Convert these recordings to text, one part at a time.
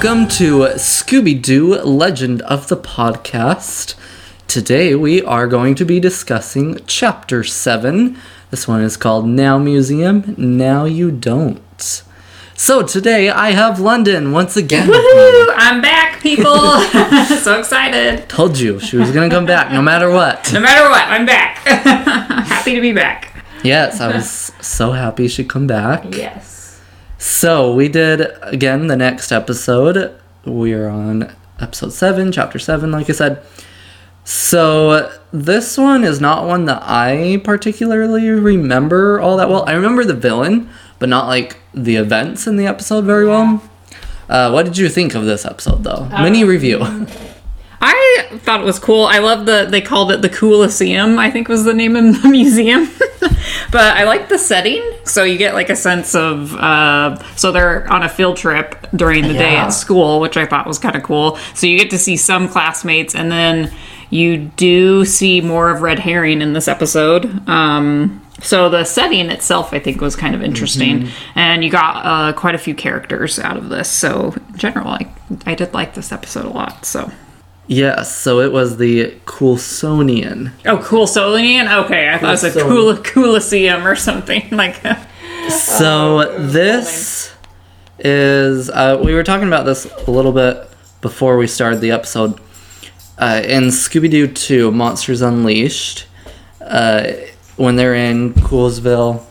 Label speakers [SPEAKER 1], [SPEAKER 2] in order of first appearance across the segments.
[SPEAKER 1] Welcome to Scooby Doo Legend of the Podcast. Today we are going to be discussing Chapter 7. This one is called Now Museum, Now You Don't. So today I have London once again.
[SPEAKER 2] Woohoo! I'm back, people. so excited.
[SPEAKER 1] Told you she was gonna come back no matter what.
[SPEAKER 2] No matter what, I'm back. Happy to be back.
[SPEAKER 1] Yes, I was so happy she'd come back.
[SPEAKER 2] Yes.
[SPEAKER 1] So we did again the next episode. We are on episode seven, chapter seven, like I said. So this one is not one that I particularly remember all that well. I remember the villain, but not like the events in the episode very well. Uh, what did you think of this episode, though? Mini review.
[SPEAKER 2] I thought it was cool. I love the they called it the Cooliseum, I think was the name of the museum. but I like the setting. So you get like a sense of uh so they're on a field trip during the day at school, which I thought was kind of cool. So you get to see some classmates and then you do see more of Red Herring in this episode. Um so the setting itself, I think, was kind of interesting, and you got uh, quite a few characters out of this. So in general, I I did like this episode a lot. So
[SPEAKER 1] yes, so it was the Coolsonian.
[SPEAKER 2] Oh, cool Solian? Okay, I thought it was a cool Cooliseum or something like that.
[SPEAKER 1] So this is uh, we were talking about this a little bit before we started the episode. Uh, in Scooby Doo 2, Monsters Unleashed, uh, when they're in Coolsville.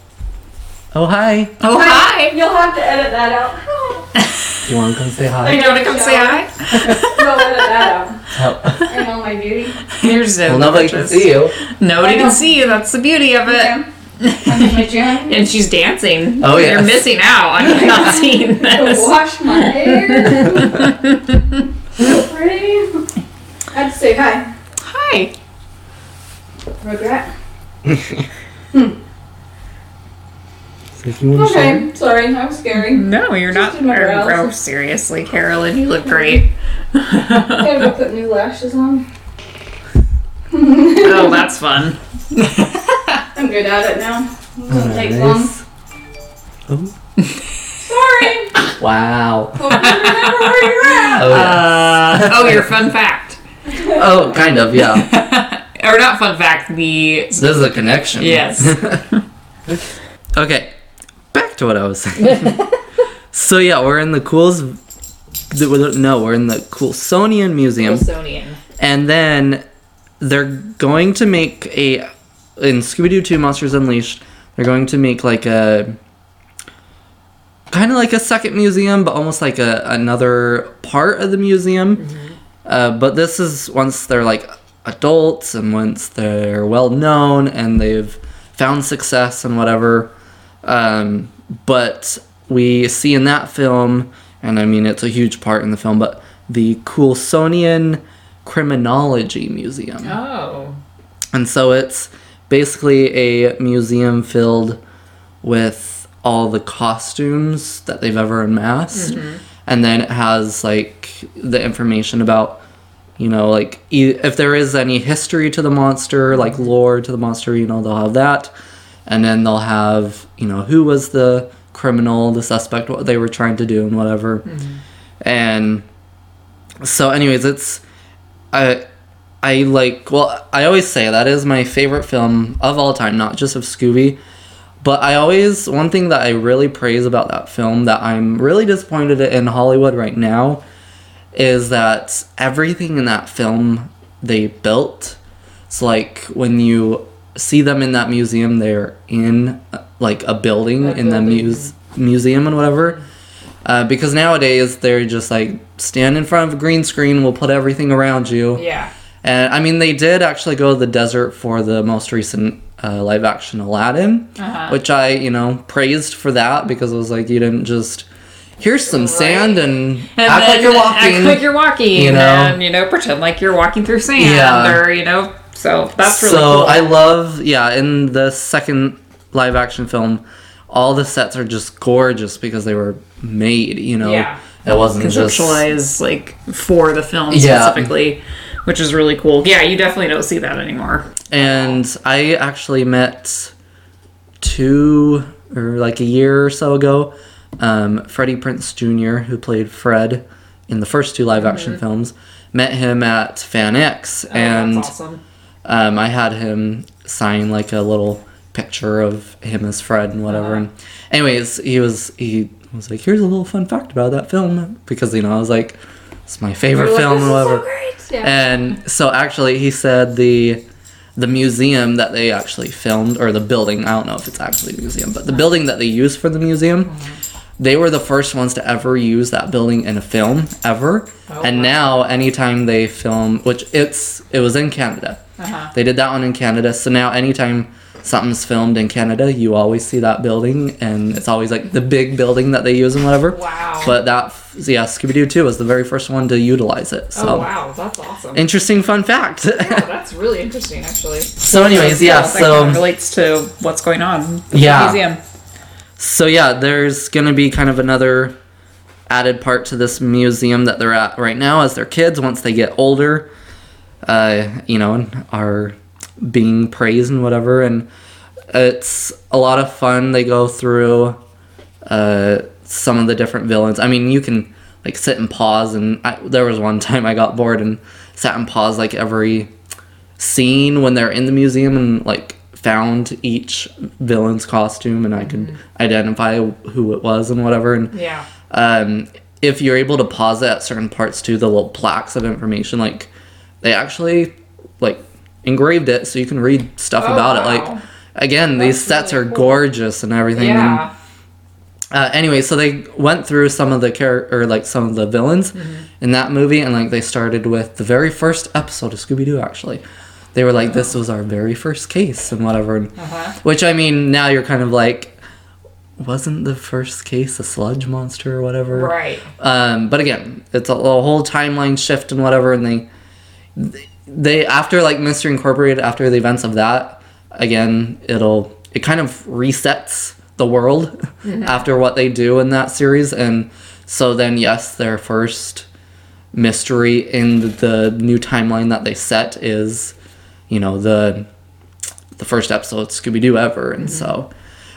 [SPEAKER 1] Oh hi!
[SPEAKER 2] Oh, hi!
[SPEAKER 3] You'll have to edit that out.
[SPEAKER 1] You want to come say hi?
[SPEAKER 2] Oh, you want to come say hi?
[SPEAKER 3] You'll edit that
[SPEAKER 1] Oh.
[SPEAKER 3] out. I know my beauty.
[SPEAKER 2] You're so
[SPEAKER 1] Well, nobody can see you.
[SPEAKER 2] Nobody can see you. That's the beauty of it.
[SPEAKER 3] Okay. I'm my gym.
[SPEAKER 2] And she's dancing.
[SPEAKER 1] Oh,
[SPEAKER 2] yeah,
[SPEAKER 1] You're
[SPEAKER 2] missing out on not seeing this.
[SPEAKER 3] Wash my hair. so pretty. I'd say hi.
[SPEAKER 2] Hi.
[SPEAKER 3] Regret.
[SPEAKER 1] So hmm. If you want to share.
[SPEAKER 3] Okay, sorry, that was scary.
[SPEAKER 2] No, you're not.
[SPEAKER 3] Just in my brows.
[SPEAKER 2] Oh, seriously, Carolyn, you look great.
[SPEAKER 3] I gotta go put new lashes on.
[SPEAKER 2] oh, that's fun.
[SPEAKER 3] I'm good at it now. It doesn't take long.
[SPEAKER 1] Nice. Oh.
[SPEAKER 3] Sorry.
[SPEAKER 1] Wow.
[SPEAKER 3] Hope you remember where you're at.
[SPEAKER 1] Oh, yeah.
[SPEAKER 2] Uh, oh, your fun fact.
[SPEAKER 1] oh, kind of, yeah.
[SPEAKER 2] Or not fun fact, the.
[SPEAKER 1] This is a connection.
[SPEAKER 2] Yes.
[SPEAKER 1] Okay, back to what I was saying. so yeah, we're in the cools. No, we're in the Coolsonian Museum,
[SPEAKER 2] Wilsonian.
[SPEAKER 1] and then they're going to make a in Scooby Doo Two Monsters Unleashed. They're going to make like a kind of like a second museum, but almost like a another part of the museum. Uh, but this is once they're like adults and once they're well known and they've found success and whatever. Um, but we see in that film, and I mean it's a huge part in the film, but the Coolsonian Criminology Museum.
[SPEAKER 2] Oh.
[SPEAKER 1] And so it's basically a museum filled with all the costumes that they've ever amassed. Mm-hmm. And then it has like the information about, you know, like e- if there is any history to the monster, like lore to the monster, you know, they'll have that. And then they'll have, you know, who was the criminal, the suspect, what they were trying to do, and whatever. Mm-hmm. And so, anyways, it's. I, I like well I always say that is my favorite film of all time, not just of Scooby. But I always one thing that I really praise about that film that I'm really disappointed in Hollywood right now is that everything in that film they built. It's like when you see them in that museum, they're in uh, like a building
[SPEAKER 3] A
[SPEAKER 1] in the muse- museum and whatever. Uh, because nowadays they're just like stand in front of a green screen, we'll put everything around you.
[SPEAKER 2] Yeah.
[SPEAKER 1] And I mean, they did actually go to the desert for the most recent uh, live action Aladdin,
[SPEAKER 2] Uh-huh.
[SPEAKER 1] which I, you know, praised for that because it was like you didn't just here's some sand and,
[SPEAKER 2] And
[SPEAKER 1] act like you're walking.
[SPEAKER 2] Act like you're walking.
[SPEAKER 1] you know?
[SPEAKER 2] And, you know, pretend like you're walking through sand.
[SPEAKER 1] Yeah.
[SPEAKER 2] Or, you know, so that's really
[SPEAKER 1] so
[SPEAKER 2] cool.
[SPEAKER 1] I love, yeah, in the second live action film, all the sets are just gorgeous because they were made. You know,
[SPEAKER 2] Yeah.
[SPEAKER 1] it wasn't just
[SPEAKER 2] conceptualized like for the film
[SPEAKER 1] Yeah.
[SPEAKER 2] specifically, which is really cool. Yeah, you definitely don't see that anymore.
[SPEAKER 1] And I actually met two or like a year or so ago, um, Freddie Prinze Jr., who played Fred in the first two live action films. Met him at FanX,
[SPEAKER 2] Oh,
[SPEAKER 1] and
[SPEAKER 2] that's awesome.
[SPEAKER 1] Um, I had him sign like a little picture of him as Fred and whatever. Uh-huh. And anyways, he was he was like, "Here's a little fun fact about that film," because you know I was like, "It's my favorite
[SPEAKER 3] You're
[SPEAKER 1] film,"
[SPEAKER 3] "This
[SPEAKER 1] and
[SPEAKER 3] so
[SPEAKER 1] whatever.
[SPEAKER 3] Yeah.
[SPEAKER 1] And so actually, he said the the museum that they actually filmed, or the building, I don't know if it's actually a museum, but the uh-huh. building that they used for the museum, uh-huh. They were the first ones to ever use that building in a film ever.
[SPEAKER 2] Oh,
[SPEAKER 1] and
[SPEAKER 2] wow.
[SPEAKER 1] now, anytime they film, which it's it was in Canada,
[SPEAKER 2] Uh-huh.
[SPEAKER 1] they did that one in Canada. So now, anytime something's filmed in Canada, you always see that building, and it's always like the big building that they use and whatever.
[SPEAKER 2] Wow.
[SPEAKER 1] But that, yeah, Scooby Doo 2 was the very first one to utilize it. So,
[SPEAKER 2] oh wow, that's awesome.
[SPEAKER 1] interesting fun fact.
[SPEAKER 2] yeah, that's really interesting, actually.
[SPEAKER 1] so, anyways, yeah,
[SPEAKER 2] that kind of
[SPEAKER 1] so
[SPEAKER 2] relates to what's going on. the
[SPEAKER 1] Yeah.
[SPEAKER 2] museum.
[SPEAKER 1] So yeah, there's gonna be kind of another added part to this museum that they're at right now as their kids once they get older, uh, you know, and are being praised and whatever, and it's a lot of fun. They go through uh, some of the different villains. I mean, you can like sit and pause, and I, there was one time I got bored and sat and paused like every scene when they're in the museum and like found each villain's costume and I could identify who it was and whatever and
[SPEAKER 2] Yeah.
[SPEAKER 1] um, if you're able to pause it at certain parts too, the little plaques of information, like they actually like engraved it so you can read stuff
[SPEAKER 2] Oh,
[SPEAKER 1] about it. Like again, these sets
[SPEAKER 2] really
[SPEAKER 1] are
[SPEAKER 2] cool.
[SPEAKER 1] gorgeous and everything. And,
[SPEAKER 2] Yeah.
[SPEAKER 1] uh, anyway, so they went through some of the char- or like some of the villains
[SPEAKER 2] Mm-hmm.
[SPEAKER 1] in that movie, and like they started with the very first episode of Scooby Doo. Actually, they were like, "This was our very first case," and whatever.
[SPEAKER 2] Uh-huh.
[SPEAKER 1] Which I mean, now you're kind of like, wasn't the first case a sludge monster or whatever?
[SPEAKER 2] Right.
[SPEAKER 1] Um, but again, it's a, a whole timeline shift and whatever, and they, they after like Mystery Incorporated, after the events of that, again, it'll it kind of resets the world after what they do in that series, and so then yes, their first mystery in the new timeline that they set is, you know, the the first episode Scooby Doo ever, and mm-hmm. so.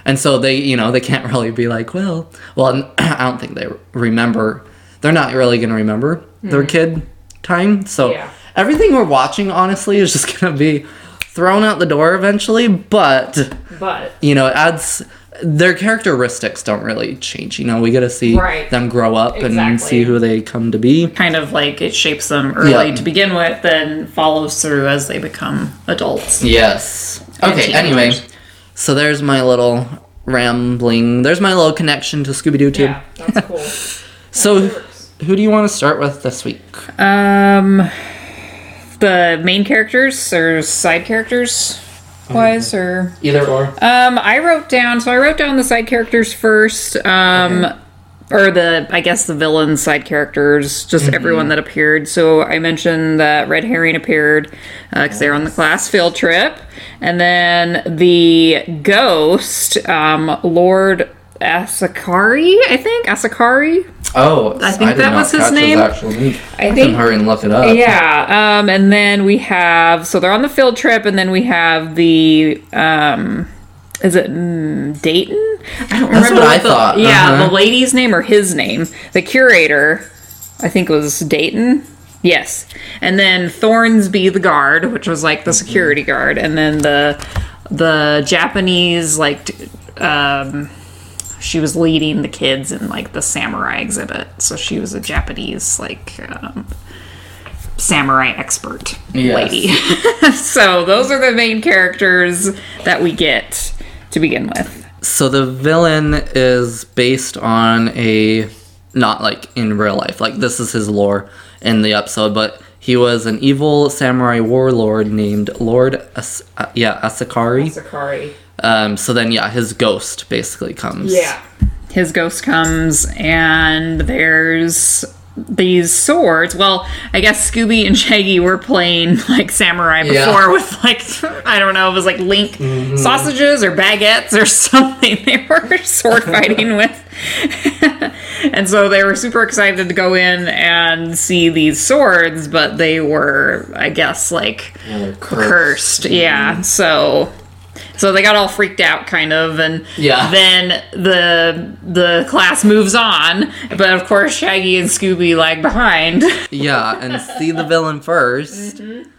[SPEAKER 1] And so they, you know, they can't really be like, well, well, I don't think they remember. They're not really going to remember their mm. kid time. So
[SPEAKER 2] Yeah.
[SPEAKER 1] everything we're watching, honestly, is just going to be thrown out the door eventually. But
[SPEAKER 2] But
[SPEAKER 1] you know, it adds their characteristics don't really change. You know, we get to see
[SPEAKER 2] Right.
[SPEAKER 1] them grow up and see who they come to be.
[SPEAKER 2] kind of like it shapes them early
[SPEAKER 1] Yeah.
[SPEAKER 2] to begin with, then follows through as they become adults.
[SPEAKER 1] Yes. Okay. Anyway, so there's my little rambling. There's my little connection to Scooby Doo too.
[SPEAKER 2] Yeah, that's cool.
[SPEAKER 1] So, who do you want to start with this week?
[SPEAKER 2] um, the main characters or side characters wise, or
[SPEAKER 1] Either or.
[SPEAKER 2] um, I wrote down. So I wrote down the side characters first. Um. Or the, I guess the villain side characters, just everyone that appeared. So I mentioned that Red Herring appeared because they were on the class field trip, and then the ghost, um, Lord Asakari, I think Asakari.
[SPEAKER 1] Oh,
[SPEAKER 2] I think
[SPEAKER 1] did
[SPEAKER 2] that was his name. I think-
[SPEAKER 1] hurry and look it up.
[SPEAKER 2] Yeah, um, and then we have so they're on the field trip, and then we have the um, is it mm, Dayton? I don't
[SPEAKER 1] That's
[SPEAKER 2] remember
[SPEAKER 1] what I
[SPEAKER 2] the,
[SPEAKER 1] thought,
[SPEAKER 2] Yeah,
[SPEAKER 1] uh-huh.
[SPEAKER 2] the lady's name or his name. The curator, I think it was Dayton. Yes, and then Thornsby the guard, which was like the security guard, and then the the Japanese like. Um, she was leading the kids in like the samurai exhibit, so she was a Japanese like um, samurai expert
[SPEAKER 1] Yes.
[SPEAKER 2] lady. so those are the main characters that we get to begin with.
[SPEAKER 1] So the villain is based on a not like in real life. Like this is his lore in the episode, but he was an evil samurai warlord named Lord As- uh, yeah Asakari.
[SPEAKER 2] Sakari.
[SPEAKER 1] Um, so then yeah, his ghost basically comes. Yeah.
[SPEAKER 2] His ghost comes and there's these swords. Well, I guess Scooby and Shaggy were playing like samurai before
[SPEAKER 1] Yeah.
[SPEAKER 2] with like I don't know, it was like link sausages or baguettes or something they were sword fighting with. and so they were super excited to go in and see these swords, but they were I guess like
[SPEAKER 1] Yeah, they're
[SPEAKER 2] cursed. Yeah. So So they got all freaked out, kind of, and
[SPEAKER 1] Yeah.
[SPEAKER 2] then the the class moves on, but of course Shaggy and Scooby lag behind.
[SPEAKER 1] Yeah, and see the villain 1st
[SPEAKER 2] Mm-hmm.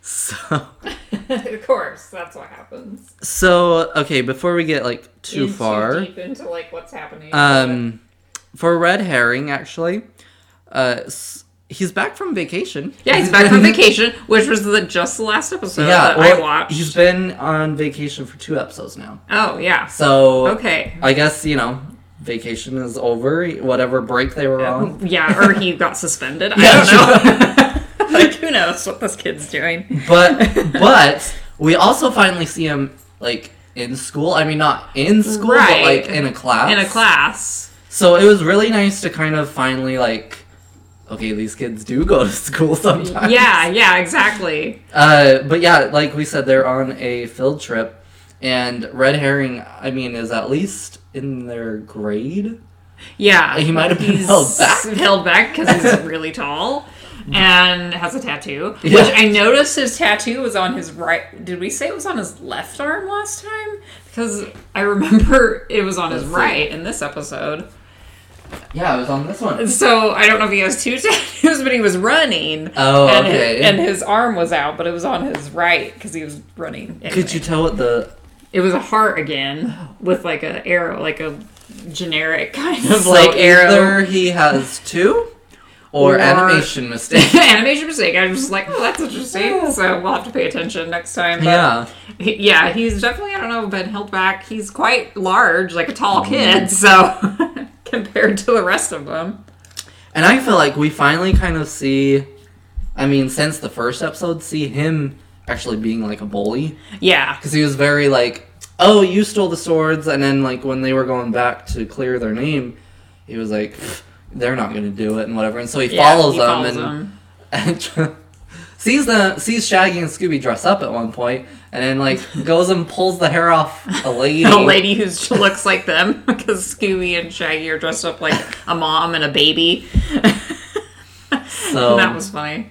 [SPEAKER 1] So,
[SPEAKER 2] of course, that's what happens.
[SPEAKER 1] so okay. Before we get like too
[SPEAKER 2] In
[SPEAKER 1] far,
[SPEAKER 2] deep into like what's happening.
[SPEAKER 1] um, for red herring, actually, uh, he's back from vacation.
[SPEAKER 2] yeah, he's back from vacation, which was the just the last episode
[SPEAKER 1] Yeah,
[SPEAKER 2] that
[SPEAKER 1] well,
[SPEAKER 2] I watched.
[SPEAKER 1] he's been on vacation for two episodes now.
[SPEAKER 2] oh yeah.
[SPEAKER 1] So
[SPEAKER 2] Okay.
[SPEAKER 1] I guess you know vacation is over. Whatever break they were on.
[SPEAKER 2] Yeah, or he got suspended. I don't know. like who knows what this kid's doing?
[SPEAKER 1] But but we also finally see him like in school. I mean, not in school,
[SPEAKER 2] Right.
[SPEAKER 1] but like in a class.
[SPEAKER 2] In a class.
[SPEAKER 1] So it was really nice to kind of finally like, okay, these kids do go to school sometimes.
[SPEAKER 2] Yeah, yeah, exactly.
[SPEAKER 1] Uh, but yeah, like we said, they're on a field trip, and red herring. I mean, is at least in their grade.
[SPEAKER 2] Yeah.
[SPEAKER 1] He might have been held back.
[SPEAKER 2] Held back because he's really tall and has a tattoo.
[SPEAKER 1] Yeah.
[SPEAKER 2] Which I noticed his tattoo was on his right. Did we say it was on his left arm last time? Because I remember it was on his
[SPEAKER 1] see.
[SPEAKER 2] right in this episode.
[SPEAKER 1] Yeah, it was on this one.
[SPEAKER 2] So I don't know if he has two tattoos, but he was running.
[SPEAKER 1] Oh,
[SPEAKER 2] and
[SPEAKER 1] okay.
[SPEAKER 2] His, and his arm was out, but it was on his right because he was running.
[SPEAKER 1] Could you tell what the
[SPEAKER 2] It was a heart again with like a arrow, like a generic kind of
[SPEAKER 1] so
[SPEAKER 2] like arrow.
[SPEAKER 1] either he has two, or,
[SPEAKER 2] Or-
[SPEAKER 1] animation mistake.
[SPEAKER 2] animation mistake. I was just like, oh, that's interesting. So we'll have to pay attention next time. But
[SPEAKER 1] yeah.
[SPEAKER 2] he- yeah, he's definitely I don't know been held back. He's quite large, like a tall
[SPEAKER 1] Mm-hmm.
[SPEAKER 2] kid. So compared to the rest of them,
[SPEAKER 1] And I feel like we finally kind of see, I mean, since the first episode, see him actually being like a bully.
[SPEAKER 2] yeah,
[SPEAKER 1] Because he was very like, oh, you stole the swords. And then, like, when they were going back to clear their name, he was like, they're not going to do it and whatever. And so he
[SPEAKER 2] yeah,
[SPEAKER 1] follows
[SPEAKER 2] he
[SPEAKER 1] them
[SPEAKER 2] follows
[SPEAKER 1] and,
[SPEAKER 2] them.
[SPEAKER 1] and sees, the, sees Shaggy and Scooby dress up at one point and then, like, goes and pulls the hair off a lady.
[SPEAKER 2] A lady who looks like them because Scooby and Shaggy are dressed up like a mom and a baby.
[SPEAKER 1] So,
[SPEAKER 2] that was funny.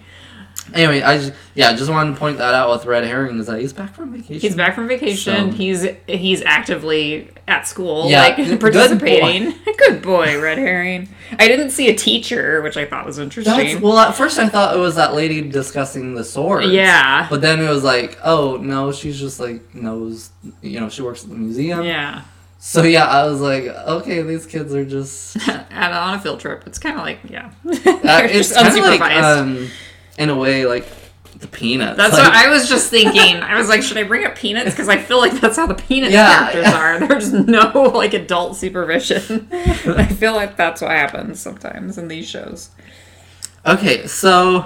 [SPEAKER 1] anyway, I just, yeah, just wanted to point that out with Red Herring is that he's back from vacation.
[SPEAKER 2] He's back from vacation.
[SPEAKER 1] So-
[SPEAKER 2] He's he's actively at school,
[SPEAKER 1] Yeah,
[SPEAKER 2] like
[SPEAKER 1] good
[SPEAKER 2] participating. Good boy. Red Herring. I didn't see a teacher, which I thought was interesting.
[SPEAKER 1] That's, well, at first I thought it was that lady discussing the swords.
[SPEAKER 2] yeah,
[SPEAKER 1] But then it was like, oh no, she's just like knows, you know, she works at the museum.
[SPEAKER 2] yeah.
[SPEAKER 1] So yeah, I was like, okay, these kids are just.
[SPEAKER 2] And on a field trip, it's kind of like yeah,
[SPEAKER 1] Uh, it's kind of like, um, in a way, like the peanuts.
[SPEAKER 2] that's
[SPEAKER 1] like,
[SPEAKER 2] what I was just thinking. I was like, should I bring up Peanuts? Because I feel like that's how the Peanuts
[SPEAKER 1] Yeah,
[SPEAKER 2] characters
[SPEAKER 1] yeah.
[SPEAKER 2] are. There's no like adult supervision. I feel like that's what happens sometimes in these shows.
[SPEAKER 1] Okay, so,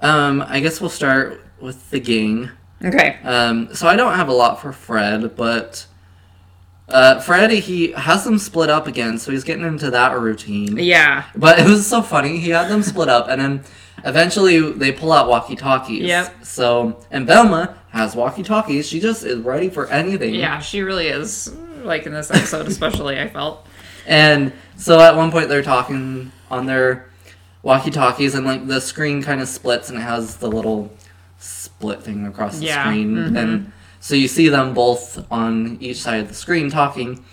[SPEAKER 1] um, I guess we'll start with the gang.
[SPEAKER 2] Okay.
[SPEAKER 1] Um, so I don't have a lot for Fred, but. Uh, Fred, he has them split up again, so he's getting into that routine.
[SPEAKER 2] Yeah.
[SPEAKER 1] But it was so funny. He had them split up, and then eventually they pull out walkie talkies.
[SPEAKER 2] Yep.
[SPEAKER 1] So, and Velma has walkie talkies. She just is ready for anything.
[SPEAKER 2] Yeah, she really is. Like in this episode, especially, I felt.
[SPEAKER 1] And so at one point they're talking on their walkie talkies, and like the screen kind of splits, and it has the little split thing across the
[SPEAKER 2] Yeah,
[SPEAKER 1] screen.
[SPEAKER 2] mhm.
[SPEAKER 1] And so you see them both on each side of the screen talking.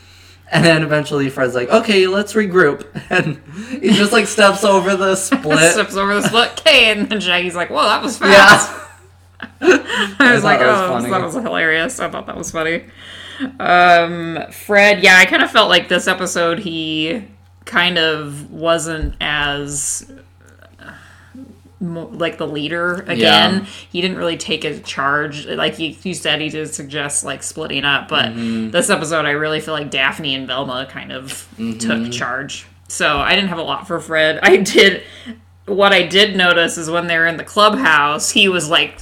[SPEAKER 1] And then eventually Fred's like, okay, let's regroup. And he just like steps over the split.
[SPEAKER 2] Steps over the split K, and then Shaggy's like, "Whoa, that was fast."
[SPEAKER 1] Yeah.
[SPEAKER 2] I was
[SPEAKER 1] thought
[SPEAKER 2] like,
[SPEAKER 1] that was
[SPEAKER 2] "Oh, that was hilarious." I thought that was funny. Um, Fred, yeah, I kind of felt like this episode he kind of wasn't as like the leader again.
[SPEAKER 1] Yeah.
[SPEAKER 2] He didn't really take a charge. Like you, you said, he did suggest like splitting up, but
[SPEAKER 1] Mm-hmm.
[SPEAKER 2] this episode, I really feel like Daphne and Velma kind of
[SPEAKER 1] Mm-hmm.
[SPEAKER 2] took charge. So I didn't have a lot for Fred. I did. What I did notice is when they were in the clubhouse, he was like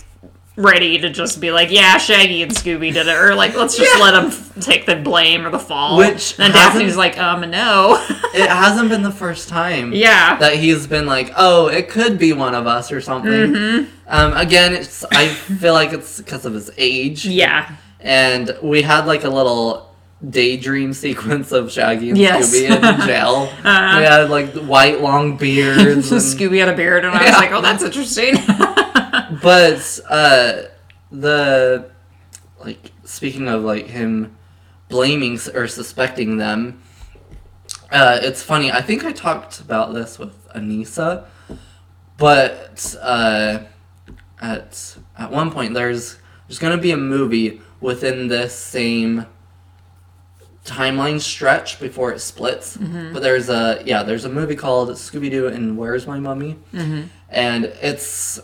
[SPEAKER 2] ready to just be like, "Yeah, Shaggy and Scooby did it," or like, "Let's just let them f- take the blame or the fall."
[SPEAKER 1] Which
[SPEAKER 2] and Daphne's like, "Um, no."
[SPEAKER 1] it hasn't been the first time
[SPEAKER 2] yeah.
[SPEAKER 1] that he's been like, oh, it could be one of us or something.
[SPEAKER 2] Mm-hmm.
[SPEAKER 1] Um, again, it's I feel like it's because of his age.
[SPEAKER 2] yeah.
[SPEAKER 1] And we had like a little daydream sequence of Shaggy and
[SPEAKER 2] Yes.
[SPEAKER 1] Scooby in jail. We had like white long beards. and-
[SPEAKER 2] Scooby had a beard, and I was like, "Oh, that's interesting."
[SPEAKER 1] But uh, the like speaking of like him blaming or suspecting them. Uh, it's funny. I think I talked about this with Anissa, but uh, at at one point there's there's gonna be a movie within this same timeline stretch before it splits. But there's a yeah, there's a movie called Scooby Doo and Where's My Mummy, and it's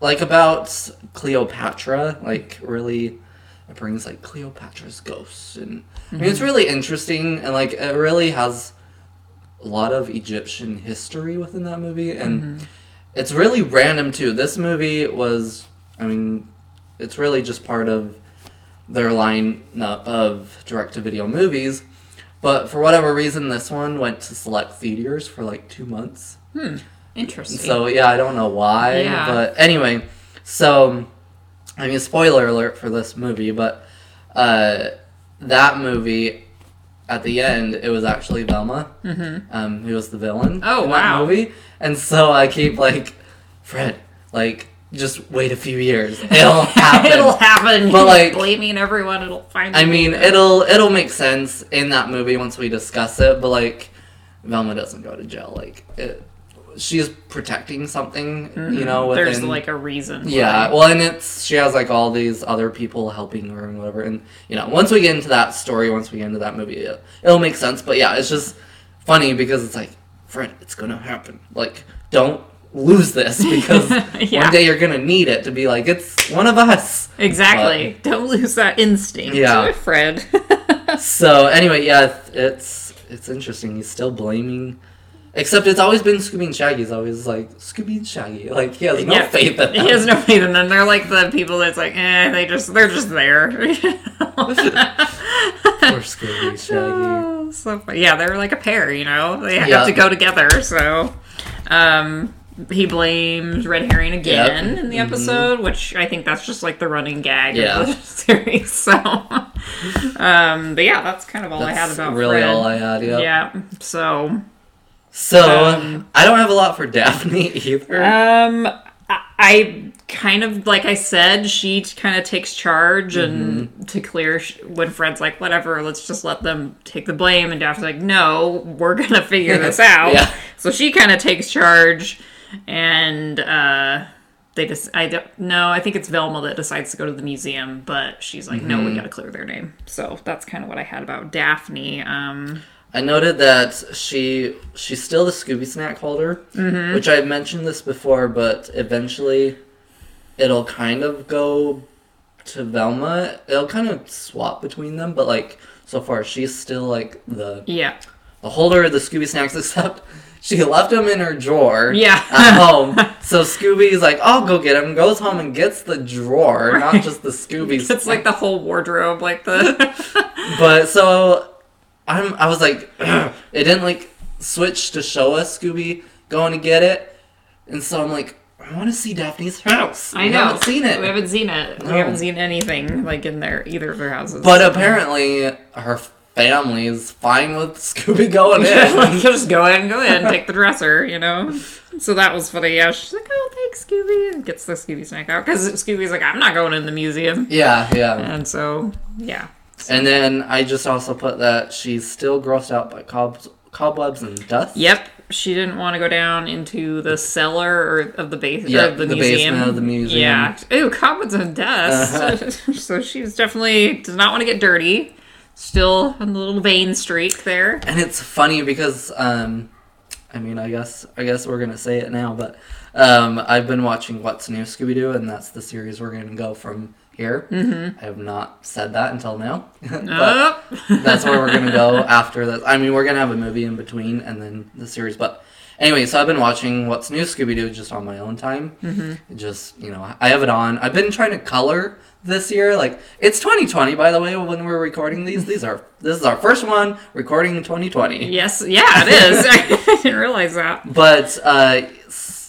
[SPEAKER 1] like about Cleopatra, like really. It brings like Cleopatra's ghosts, and I mean it's mm-hmm. really interesting, and like it really has a lot of Egyptian history within that movie, and mm-hmm. it's really random too. This movie was, I mean, it's really just part of their lineup of direct-to-video movies, but for whatever reason, this one went to select theaters for like two months. Hmm.
[SPEAKER 2] Interesting.
[SPEAKER 1] So yeah, I don't know why,
[SPEAKER 2] Yeah.
[SPEAKER 1] but anyway, so I mean, spoiler alert for this movie, but uh, that movie at the end, it was actually Velma, mm-hmm. um, who was the villain.
[SPEAKER 2] Oh,
[SPEAKER 1] in
[SPEAKER 2] wow.
[SPEAKER 1] Movie, and so I keep like, Fred, like just wait a few years, it'll happen.
[SPEAKER 2] it'll happen.
[SPEAKER 1] But, like-
[SPEAKER 2] blaming everyone, it'll find.
[SPEAKER 1] I mean, it'll it'll make sense in that movie once we discuss it, but like Velma doesn't go to jail. Like it, she's protecting something, you mm-hmm. know. Within,
[SPEAKER 2] there's like a reason.
[SPEAKER 1] yeah. Well, and it's she has like all these other people helping her and whatever, and you know, once we get into that story, once we get into that movie, it, it'll make sense. But yeah, it's just funny because it's like, friend, it's gonna happen. Like, don't lose this because
[SPEAKER 2] Yeah.
[SPEAKER 1] one day you're gonna need it to be like, it's one of us.
[SPEAKER 2] Exactly. Don't lose that instinct.
[SPEAKER 1] Yeah.
[SPEAKER 2] Fred.
[SPEAKER 1] So anyway, yeah, it's it's interesting. He's still blaming, except it's always been Scooby and Shaggy. He's always like Scooby and Shaggy. Like he has no
[SPEAKER 2] Yeah.
[SPEAKER 1] faith in them.
[SPEAKER 2] he has no faith in them. They're like the people that's like, eh, they just they're just there.
[SPEAKER 1] Poor Scooby and Shaggy.
[SPEAKER 2] Oh, so yeah, they're like a pair, you know. They have
[SPEAKER 1] Yeah.
[SPEAKER 2] to go together. So, um, he blames red herring again
[SPEAKER 1] Yep.
[SPEAKER 2] in the
[SPEAKER 1] Mhm.
[SPEAKER 2] episode, which I think that's just like the running gag
[SPEAKER 1] Yeah.
[SPEAKER 2] of the series. So, um, but yeah, that's kind of all I had about
[SPEAKER 1] really
[SPEAKER 2] Fred.
[SPEAKER 1] all I had. Yep.
[SPEAKER 2] Yeah. So,
[SPEAKER 1] So
[SPEAKER 2] Um,
[SPEAKER 1] I don't have a lot for Daphne either.
[SPEAKER 2] um, I, I kind of like I said, she kind of takes charge and
[SPEAKER 1] Mm-hmm.
[SPEAKER 2] to clear when Fred's like, whatever, let's just let them take the blame, and Daphne's like, no, we're gonna figure this out.
[SPEAKER 1] Yeah.
[SPEAKER 2] So she kind of takes charge, and uh, they just I don't know. I think it's Velma that decides to go to the museum, but she's like, no,
[SPEAKER 1] Mm-hmm.
[SPEAKER 2] we gotta clear their name. So that's kind of what I had about Daphne. Um,
[SPEAKER 1] I noted that she she's still the Scooby snack holder,
[SPEAKER 2] Mm-hmm.
[SPEAKER 1] which I've mentioned this before, but eventually it'll kind of go to Velma. It'll kind of swap between them, but like so far she's still like the
[SPEAKER 2] yeah,
[SPEAKER 1] the holder of the Scooby snacks, except she left them in her drawer
[SPEAKER 2] Yeah.
[SPEAKER 1] at home. So Scooby's like, I'll go get him. Goes home and gets the drawer, not just the Scooby.
[SPEAKER 2] it's like the whole wardrobe, like the.
[SPEAKER 1] But so I'm I was like it didn't like switch to show us Scooby going to get it. And so I'm like I want to see Daphne's house.
[SPEAKER 2] I
[SPEAKER 1] We
[SPEAKER 2] know.
[SPEAKER 1] haven't seen it.
[SPEAKER 2] We haven't seen it. We haven't seen anything like in there either of their houses.
[SPEAKER 1] But apparently her family is fine with Scooby going
[SPEAKER 2] like,
[SPEAKER 1] in.
[SPEAKER 2] just go in, and go in, and take the dresser, you know. So that was funny. Yeah, she's like, "Oh, thanks, Scooby," and gets the Scooby snack out because Scooby's like, "I'm not going in the museum,"
[SPEAKER 1] yeah, yeah.
[SPEAKER 2] and so yeah.
[SPEAKER 1] And then I just also put that she's still grossed out by cobs, cobwebs and dust.
[SPEAKER 2] Yep, she didn't want to go down into the cellar or of the base
[SPEAKER 1] Yeah,
[SPEAKER 2] of the,
[SPEAKER 1] the
[SPEAKER 2] museum.
[SPEAKER 1] basement of the museum.
[SPEAKER 2] Yeah. Ooh, cobwebs and dust.
[SPEAKER 1] Uh-huh.
[SPEAKER 2] so she's definitely does not want to get dirty. Still a little vein streak there.
[SPEAKER 1] And it's funny because um I mean I guess I guess we're gonna say it now, but um I've been watching What's New Scooby Doo and that's the series we're gonna go from here. Mm-hmm. I have not said that until now. but that's where we're gonna go after this. I mean we're gonna have a movie in between and then the series, but Anyway, so I've been watching What's New Scooby Doo just on my own time. Mm-hmm. Just, you know, I have it on. I've been trying to color this year. Like, it's 2020, by the way, when we're recording these. These are, this is our first one recording in 2020.
[SPEAKER 2] Yes, yeah, it is. I didn't realize that.
[SPEAKER 1] But, uh,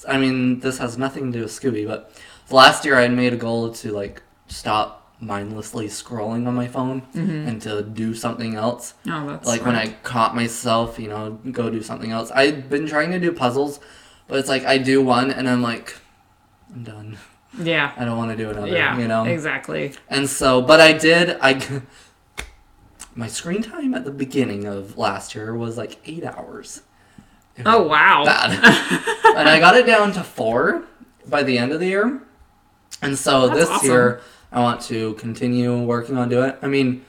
[SPEAKER 1] I mean, this has nothing to do with Scooby, but last year I made a goal to, like, stop mindlessly scrolling on my phone mm-hmm. and to do something else.
[SPEAKER 2] Oh, that's
[SPEAKER 1] like when I caught myself, you know, go do something else. I've been trying to do puzzles, but it's like I do one and I'm like, I'm done.
[SPEAKER 2] Yeah.
[SPEAKER 1] I don't want to do another.
[SPEAKER 2] Yeah.
[SPEAKER 1] You know.
[SPEAKER 2] Exactly.
[SPEAKER 1] And so, but I did. I my screen time at the beginning of last year was like eight hours.
[SPEAKER 2] Oh wow.
[SPEAKER 1] bad. and I got it down to four by the end of the year. And so
[SPEAKER 2] That's
[SPEAKER 1] this
[SPEAKER 2] awesome.
[SPEAKER 1] year, I want to continue working on doing it. I mean,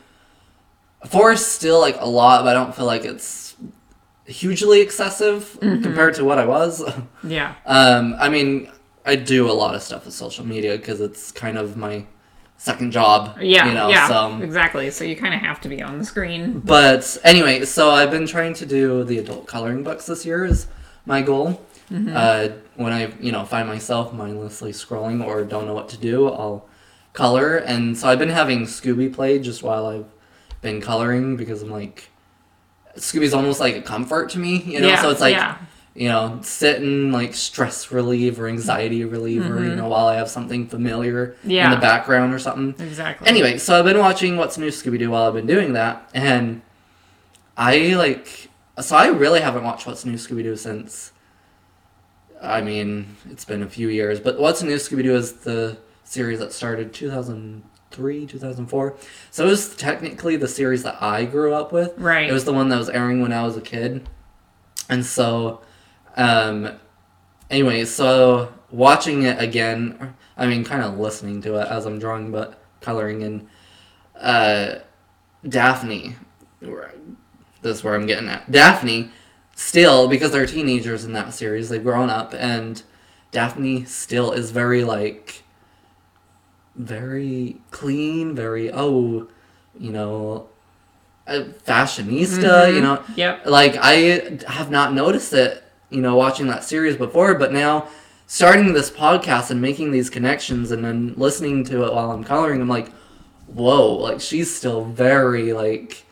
[SPEAKER 1] four is still like a lot, but I don't feel like it's hugely excessive
[SPEAKER 2] Mm-hmm.
[SPEAKER 1] compared to what I was.
[SPEAKER 2] Yeah.
[SPEAKER 1] Um, I mean, I do a lot of stuff with social media because it's kind of my second job.
[SPEAKER 2] Yeah.
[SPEAKER 1] you know,
[SPEAKER 2] yeah.
[SPEAKER 1] So.
[SPEAKER 2] Exactly. So you kind of have to be on the screen.
[SPEAKER 1] But anyway, so I've been trying to do the adult coloring books this year is my goal. Uh, when I you know find myself mindlessly scrolling or don't know what to do, I'll color. And so I've been having Scooby play just while I've been coloring because I'm like Scooby's almost like a comfort to me, you know.
[SPEAKER 2] yeah.
[SPEAKER 1] so it's like
[SPEAKER 2] yeah.
[SPEAKER 1] you know, sitting like stress relief or anxiety reliever, you mm-hmm. know, while I have something familiar in the background or something.
[SPEAKER 2] Exactly.
[SPEAKER 1] Anyway, so I've been watching What's New Scooby Doo while I've been doing that, and I like, so I really haven't watched What's New Scooby Doo since. I mean, it's been a few years, but What's New Scooby Doo is the series that started 2003, 2004. So it was technically the series that I grew up with.
[SPEAKER 2] Right.
[SPEAKER 1] It was the one that was airing when I was a kid. And so, um, anyway, so watching it again, I mean, kind of listening to it as I'm drawing, but coloring in, uh, Daphne, this is where I'm getting at. Daphne, still, because they're teenagers in that series, they've grown up, and Daphne still is very, like, very clean, very, oh, you know, fashionista, you know,
[SPEAKER 2] Yep.
[SPEAKER 1] like I have not noticed it, you know, watching that series before, but now starting this podcast and making these connections and then listening to it while I'm coloring, I'm like, whoa, like she's still very like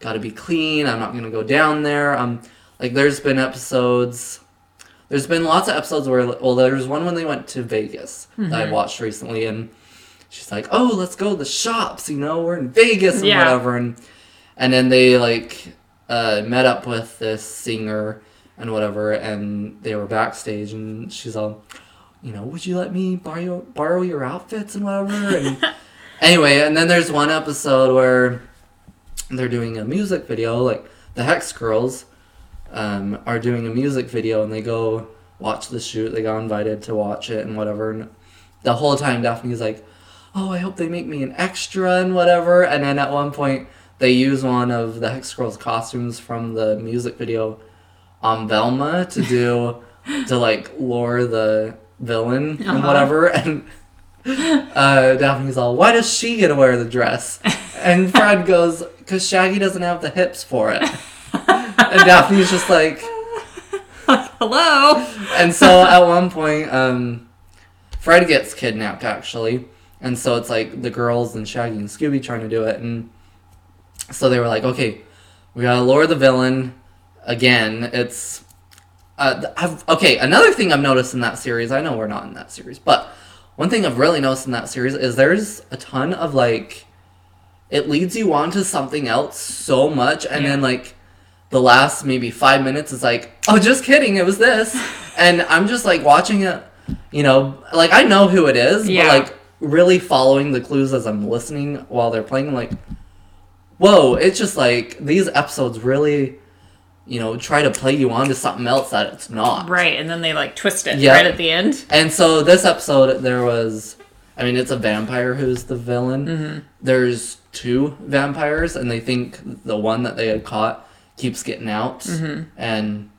[SPEAKER 1] gotta be clean. I'm not gonna go down there. Um like there's been episodes there's been lots of episodes where well there's one when they went to Vegas that I watched recently and she's like, Oh, let's go to the shops, you know, we're in Vegas and
[SPEAKER 2] Yeah.
[SPEAKER 1] whatever. And and then they like uh, met up with this singer and whatever and they were backstage and she's all you know would you let me borrow borrow your outfits and whatever? And anyway and then there's one episode where they're doing a music video like the hex girls um, are doing a music video and they go watch the shoot. They got invited to watch it and whatever. And the whole time daphne's like oh i hope they make me an extra and whatever. And then at one point they use one of the Hex Girls costumes from the music video on Velma to do to like lure the villain and
[SPEAKER 2] Uh-huh.
[SPEAKER 1] whatever. And uh, Daphne's all why does she get to wear the dress? And Fred goes because Shaggy doesn't have the hips for it. And Daphne's just like
[SPEAKER 2] Hello.
[SPEAKER 1] and so at one point, um, Fred gets kidnapped actually, and so it's like the girls and Shaggy and Scooby trying to do it, and so they were like, okay, we gotta lure the villain again. It's uh, I've, okay. Another thing I've noticed in that series, I know we're not in that series, but one thing I've really noticed in that series is there's a ton of like, it leads you on to something else so much, and then like the last maybe five minutes is like, oh, just kidding, it was this, and I'm just like watching it, you know, like I know who it is,
[SPEAKER 2] Yeah.
[SPEAKER 1] but like really following the clues as I'm listening while they're playing, I'm like, whoa, it's just like these episodes really, you know, try to play you onto something else that it's not.
[SPEAKER 2] Right, and then they like twist it
[SPEAKER 1] Yeah.
[SPEAKER 2] right at the end.
[SPEAKER 1] And so this episode, there was, I mean, it's a vampire who's the villain.
[SPEAKER 2] Mm-hmm.
[SPEAKER 1] There's two vampires, and they think the one that they had caught keeps getting out.
[SPEAKER 2] Mm-hmm.
[SPEAKER 1] And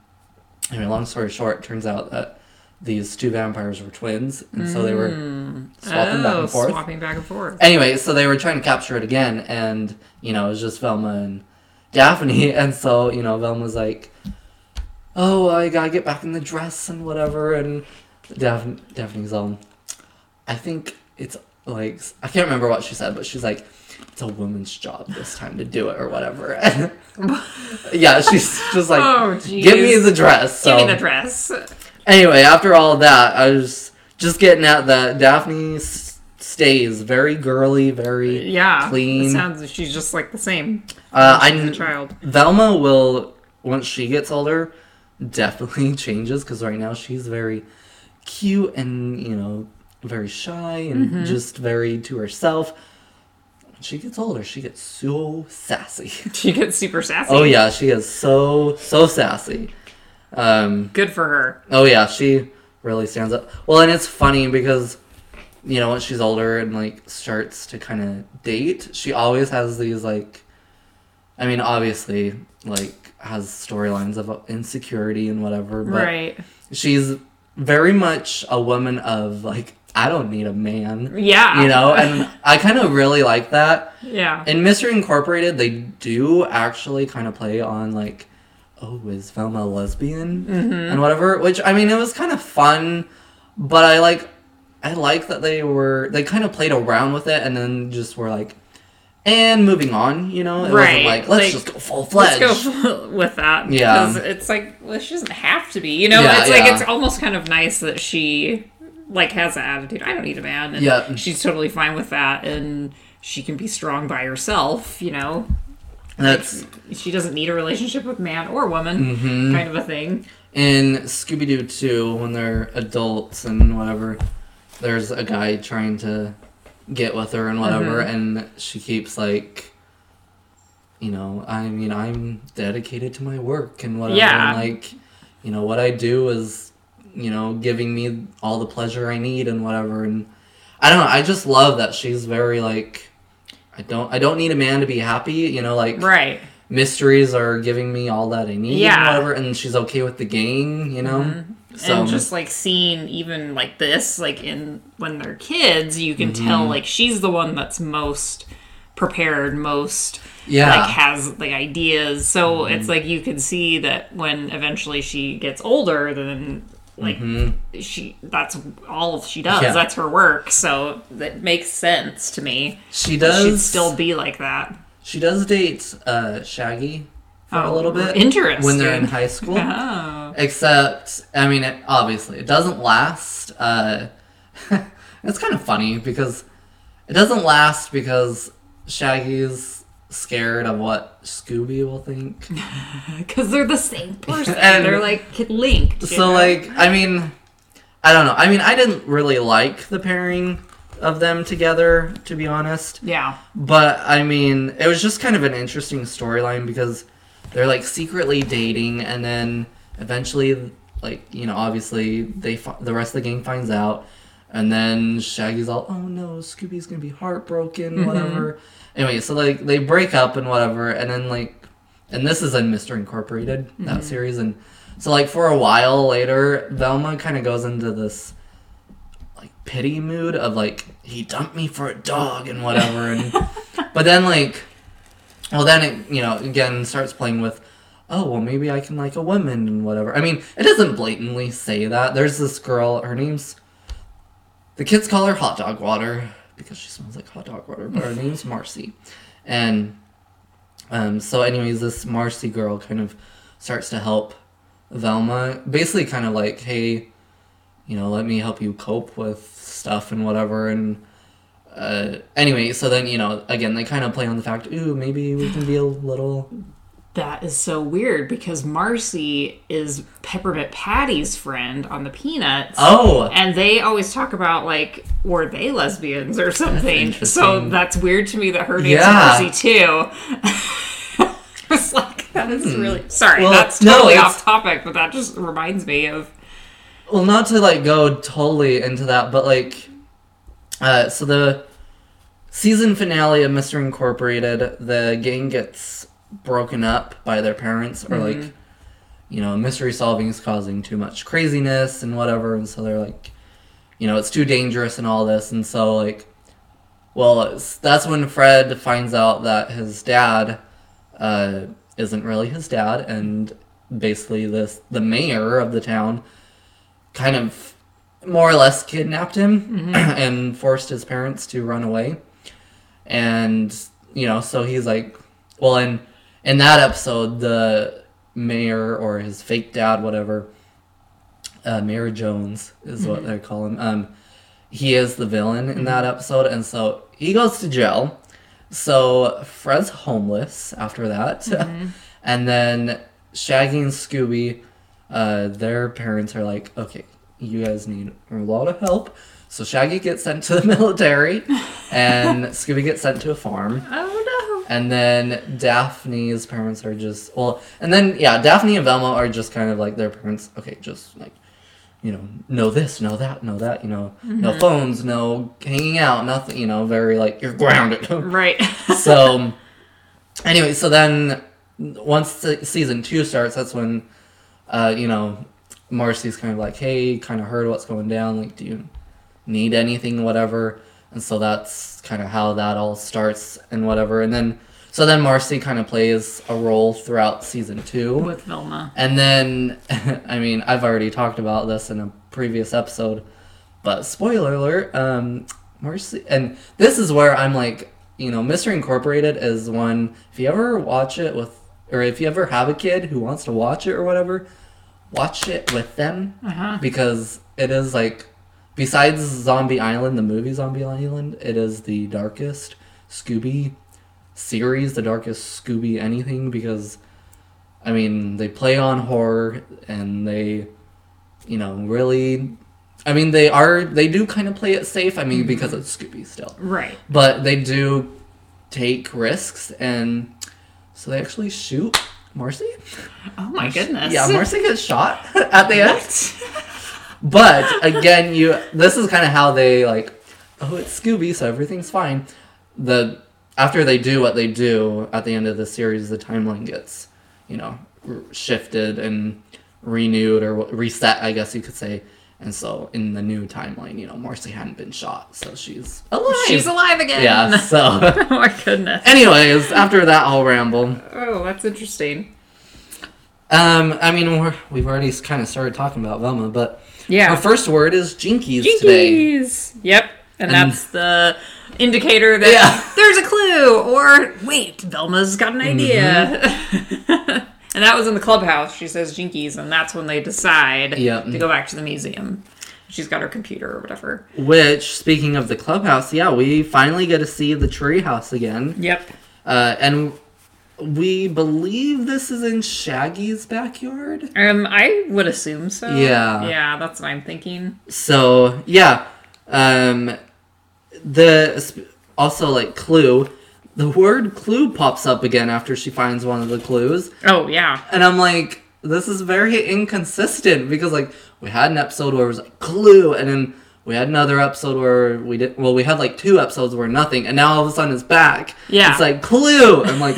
[SPEAKER 1] I mean, long story short, turns out that these two vampires were twins, and so they were mm. swapping back
[SPEAKER 2] oh,
[SPEAKER 1] and forth.
[SPEAKER 2] swapping back and forth.
[SPEAKER 1] Anyway, so they were trying to capture it again, and you know, it was just Velma and Daphne, and so you know, Velma's like, "Oh, I gotta get back in the dress and whatever," and Daphne, Daphne's all, "I think it's like I can't remember what she said, but she's like." It's a woman's job this time to do it or whatever. yeah, she's just like,
[SPEAKER 2] oh,
[SPEAKER 1] give me the dress. So.
[SPEAKER 2] Give me the dress.
[SPEAKER 1] Anyway, after all that, I was just getting at that Daphne s- stays very girly, very
[SPEAKER 2] Yeah.
[SPEAKER 1] clean.
[SPEAKER 2] Sounds she's just like the same.
[SPEAKER 1] uh, I
[SPEAKER 2] child.
[SPEAKER 1] Velma will once she gets older definitely changes because right now she's very cute and you know very shy and
[SPEAKER 2] Mm-hmm.
[SPEAKER 1] just very to herself. When she gets older, she gets so sassy.
[SPEAKER 2] She gets super sassy.
[SPEAKER 1] oh yeah, she is so so sassy. Um,
[SPEAKER 2] Good for her.
[SPEAKER 1] oh yeah, she really stands up. Well, and it's funny because you know, when she's older and like starts to kind of date, she always has these like I mean, obviously, like has storylines of insecurity and whatever, but
[SPEAKER 2] right.
[SPEAKER 1] she's very much a woman of like I don't need a man.
[SPEAKER 2] Yeah.
[SPEAKER 1] You know, and I kind of really like that.
[SPEAKER 2] Yeah.
[SPEAKER 1] In Mystery Incorporated, they do actually kind of play on like, oh, is Velma a lesbian
[SPEAKER 2] Mm-hmm.
[SPEAKER 1] and whatever. Which I mean, it was kind of fun, but I like, I like that they were they kind of played around with it and then just were like, and moving on. You know, it wasn't
[SPEAKER 2] Right,
[SPEAKER 1] like let's
[SPEAKER 2] like,
[SPEAKER 1] just go full
[SPEAKER 2] Let's go with that.
[SPEAKER 1] Yeah.
[SPEAKER 2] Because it's like, well, she doesn't have to be. You know,
[SPEAKER 1] Yeah,
[SPEAKER 2] it's like, it's almost kind of nice that she, like, has that attitude. I don't need a man. And
[SPEAKER 1] Yeah.
[SPEAKER 2] She's totally fine with that. And she can be strong by herself, you know?
[SPEAKER 1] That's
[SPEAKER 2] She doesn't need a relationship with man or woman,
[SPEAKER 1] Mm-hmm.
[SPEAKER 2] kind of a thing.
[SPEAKER 1] in Scooby Doo 2, when they're adults and whatever, there's a guy trying to get with her and whatever,
[SPEAKER 2] Mm-hmm.
[SPEAKER 1] and she keeps like, you know, I mean, I'm dedicated to my work and whatever.
[SPEAKER 2] Yeah.
[SPEAKER 1] And like, you know, what I do is, you know, giving me all the pleasure I need and whatever. And I don't know, I just love that she's very like, I don't, I don't need a man to be happy, you know, like
[SPEAKER 2] Right.
[SPEAKER 1] mysteries are giving me all that I need
[SPEAKER 2] Yeah.
[SPEAKER 1] and whatever, and she's okay with the gang, you know. Mm-hmm. So
[SPEAKER 2] and just like seeing even like this like in when they're kids you can tell mm-hmm. like she's the one that's most prepared most
[SPEAKER 1] yeah,
[SPEAKER 2] like has like ideas so it's mm-hmm. like you can see that when eventually she gets older then like she that's all she does
[SPEAKER 1] Yeah.
[SPEAKER 2] that's her work so that makes sense to me
[SPEAKER 1] she does
[SPEAKER 2] she'd still be like that
[SPEAKER 1] She does date uh, Shaggy for a
[SPEAKER 2] Oh,
[SPEAKER 1] little bit.
[SPEAKER 2] interesting.
[SPEAKER 1] when they're in high school.
[SPEAKER 2] oh
[SPEAKER 1] Except, I mean, it, obviously, it doesn't last. Uh, it's kind of funny because it doesn't last because Shaggy's scared of what Scooby will think.
[SPEAKER 2] because they're the same person
[SPEAKER 1] And-
[SPEAKER 2] they're like linked
[SPEAKER 1] So,
[SPEAKER 2] know?
[SPEAKER 1] like, I mean, I don't know. I mean, I didn't really like the pairing of them together, to be honest.
[SPEAKER 2] yeah
[SPEAKER 1] But I mean, it was just kind of an interesting storyline because they're like secretly dating, and then eventually, like you know, obviously they fi- the rest of the gang finds out, and then Shaggy's all, "Oh no, Scooby's gonna be heartbroken, mm-hmm. whatever." Anyway, so like they break up and whatever, and then like, and this is in Mystery Incorporated that mm-hmm. series, and so like for a while later, Velma kind of goes into this like pity mood of like he dumped me for a dog and whatever and but then like well then it you know again starts playing with oh well maybe i can like a woman and whatever. I mean it doesn't blatantly say that. There's this girl her name's the kids call her hot dog water because she smells like hot dog water but her name's marcy and um so anyways this marcy girl kind of starts to help velma basically kind of like hey you know, let me help you cope with stuff and whatever. And uh, anyway, so then, you know, again, they kind of play on the fact, ooh, maybe we can be a little.
[SPEAKER 2] That is so weird because Marcy is Peppermint Patty's friend on the Peanuts.
[SPEAKER 1] Oh!
[SPEAKER 2] And they always talk about like were they lesbians or something.
[SPEAKER 1] interesting.
[SPEAKER 2] so that's weird to me that her name's
[SPEAKER 1] Yeah.
[SPEAKER 2] Marcy too. it's like that is really sorry,
[SPEAKER 1] Hmm. Well,
[SPEAKER 2] that's totally
[SPEAKER 1] it's-
[SPEAKER 2] off topic, but that just reminds me of
[SPEAKER 1] Well, not to like go totally into that, but like, uh, so the season finale of Mystery Incorporated, the gang gets broken up by their parents, or like, you know, mystery solving is causing too much craziness and whatever, and so they're like, you know, it's too dangerous and all this, and so like, well, it's, that's when Fred finds out that his dad uh, isn't really his dad, and basically this the mayor of the town kind of more or less kidnapped him and forced his parents to run away. And you know, so he's like, well, in in that episode, the mayor or his fake dad, whatever, uh, Mayor Jones is what they call him. Um, he is the villain in that episode, and so he goes to jail. So Fred's homeless after that, and then Shaggy and Scooby, uh, their parents are like, okay, you guys need a lot of help. So Shaggy gets sent to the military, and Scooby gets sent to a farm.
[SPEAKER 2] Oh
[SPEAKER 1] And then Daphne's parents are just well, and then yeah, Daphne and Velma are just kind of like their parents. Okay, just like you know, know this, know that, know that. You know, no phones, no hanging out, nothing. You know, very like you're grounded.
[SPEAKER 2] Right.
[SPEAKER 1] so anyway, so then once the season two starts, that's when uh, you know Marcy's kind of like, hey, kind of heard what's going down. Like, do you need anything, whatever? And so that's kind of how that all starts and whatever. And then so then Marcy kind of plays a role throughout season two.
[SPEAKER 2] With vilma
[SPEAKER 1] And then, I mean, I've already talked about this in a previous episode, but spoiler alert, um, Marcy, and this is where I'm like, you know, Mystery Incorporated is one, if you ever watch it with, or if you ever have a kid who wants to watch it or whatever, watch it with them
[SPEAKER 2] Uh-huh.
[SPEAKER 1] because it is like, besides Zombie Island, the movie Zombie Island, it is the darkest Scooby series, the darkest Scooby anything because I mean, they play on horror and they, you know, really. I mean, they are. They do kind of play it safe. I mean, mm-hmm. because it's Scooby still.
[SPEAKER 2] Right.
[SPEAKER 1] But they do take risks and. So they actually shoot Marcy?
[SPEAKER 2] Oh my goodness.
[SPEAKER 1] Yeah, Marcy gets shot at the end. But again, you. This is kind of how they, like. Oh, it's Scooby, so everything's fine. The. After they do what they do at the end of the series, the timeline gets you know, r- shifted and renewed or reset, I guess you could say. And so in the new timeline, you know, Marcy hadn't been shot, so she's alive.
[SPEAKER 2] She's alive again.
[SPEAKER 1] Yeah. So,
[SPEAKER 2] oh my goodness.
[SPEAKER 1] anyways, after that whole ramble,
[SPEAKER 2] Oh, that's interesting.
[SPEAKER 1] um, I mean, we're, we've already kind of started talking about Velma, but
[SPEAKER 2] Yeah.
[SPEAKER 1] our first word is jinkies, today.
[SPEAKER 2] Jinkies. Yep. And,
[SPEAKER 1] And-
[SPEAKER 2] that's the indicator that
[SPEAKER 1] Yeah.
[SPEAKER 2] there's a clue. Or wait, Velma's got an idea.
[SPEAKER 1] Mm-hmm.
[SPEAKER 2] and that was in the clubhouse. She says Jinkies, and that's when they decide
[SPEAKER 1] Yep.
[SPEAKER 2] to go back to the museum. She's got her computer or whatever.
[SPEAKER 1] Which, speaking of the clubhouse, yeah, we finally get to see the treehouse again.
[SPEAKER 2] Yep.
[SPEAKER 1] Uh, and we believe this is in Shaggy's backyard.
[SPEAKER 2] Um, I would assume so.
[SPEAKER 1] Yeah.
[SPEAKER 2] Yeah, that's what I'm thinking.
[SPEAKER 1] So yeah, um, the also like clue. The word clue pops up again after she finds one of the clues,
[SPEAKER 2] Oh yeah.
[SPEAKER 1] and I'm like, this is very inconsistent because like we had an episode where it was like clue, and then we had another episode where we did well, we had like two episodes where nothing, and now all of a sudden it's back.
[SPEAKER 2] Yeah.
[SPEAKER 1] it's like clue. I'm like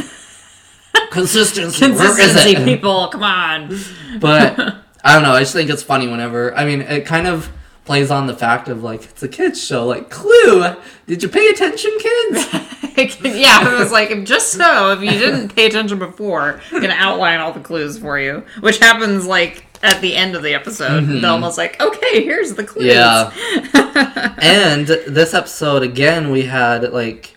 [SPEAKER 1] consistency.
[SPEAKER 2] Consistency, people. Come on.
[SPEAKER 1] But I don't know. I just think it's funny whenever. I mean, it kind of plays on the fact of like it's a kids show. Like Clue, did you pay attention, kids?
[SPEAKER 2] yeah, it was like just so if you didn't pay attention before, I'm gonna outline all the clues for you, which happens like at the end of the episode. They're almost like, okay, here's the clues.
[SPEAKER 1] Mm-hmm. Yeah. and this episode again, we had like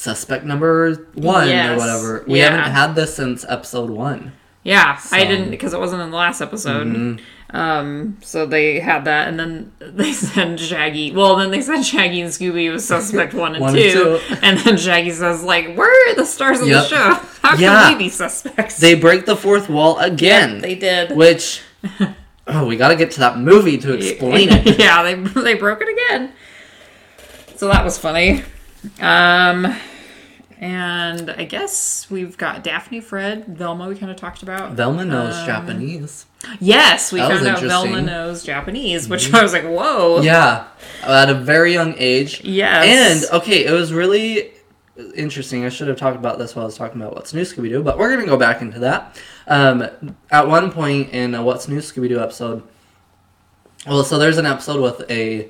[SPEAKER 1] suspect number one
[SPEAKER 2] Yes.
[SPEAKER 1] or whatever. We
[SPEAKER 2] Yeah.
[SPEAKER 1] haven't had this since episode one.
[SPEAKER 2] Yeah, I
[SPEAKER 1] So- Mm-hmm.
[SPEAKER 2] didn't because it wasn't in the last episode. Um, so they had that, and then they sent Shaggy. Well, then they sent Shaggy and Scooby with suspect one and,
[SPEAKER 1] One and
[SPEAKER 2] two, and then Shaggy says, "Like, where are the stars of
[SPEAKER 1] Yep.
[SPEAKER 2] the show? How can
[SPEAKER 1] Yeah.
[SPEAKER 2] we be suspects?"
[SPEAKER 1] They break the fourth wall again.
[SPEAKER 2] they did.
[SPEAKER 1] Which, oh, we got to get to that movie to explain it.
[SPEAKER 2] yeah, they they broke it again. So that was funny. Um, and I guess we've got Daphne, Fred, Velma. We kind of talked about.
[SPEAKER 1] Velma knows
[SPEAKER 2] Um,
[SPEAKER 1] Japanese.
[SPEAKER 2] Yes, we
[SPEAKER 1] That
[SPEAKER 2] found out Velma.
[SPEAKER 1] Mm-hmm.
[SPEAKER 2] knows Japanese, which I was like, whoa.
[SPEAKER 1] Yeah, at a very young age.
[SPEAKER 2] Yes.
[SPEAKER 1] And okay, it was really interesting. I should have talked about this while I was talking about what's new Scooby Doo, but we're gonna go back into that. Um, at one point in a What's New Scooby Doo episode, well, so there's an episode with a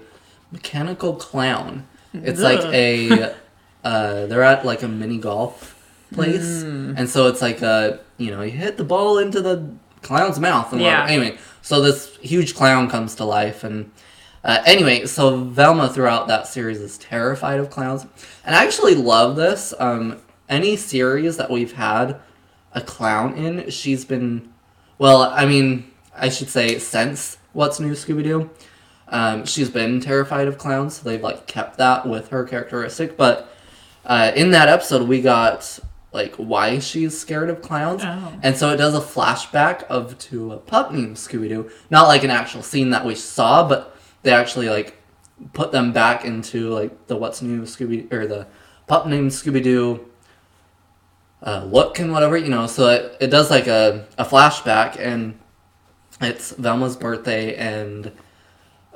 [SPEAKER 1] mechanical clown. It's like a uh, they're at like a mini golf place,
[SPEAKER 2] Hmm.
[SPEAKER 1] and so it's like a you know you hit the ball into the clown's mouth and
[SPEAKER 2] Yeah.
[SPEAKER 1] whatever. anyway, so this huge clown comes to life and. Uh, anyway, so Velma throughout that series is terrified of clowns, and I actually love this. Um, any series that we've had a clown in, she's been, well, I mean, I should say since What's New Scooby Doo, um, she's been terrified of clowns. So they've like kept that with her characteristic, but uh, in that episode we got like why she's scared of clowns,
[SPEAKER 2] Oh.
[SPEAKER 1] and so it does a flashback of to a pup named Scooby Doo, not like an actual scene that we saw, but they actually like put them back into like the what's new Scooby or the pup named Scooby Doo uh, look and whatever you know. So it, it does like a, a flashback and it's Velma's birthday and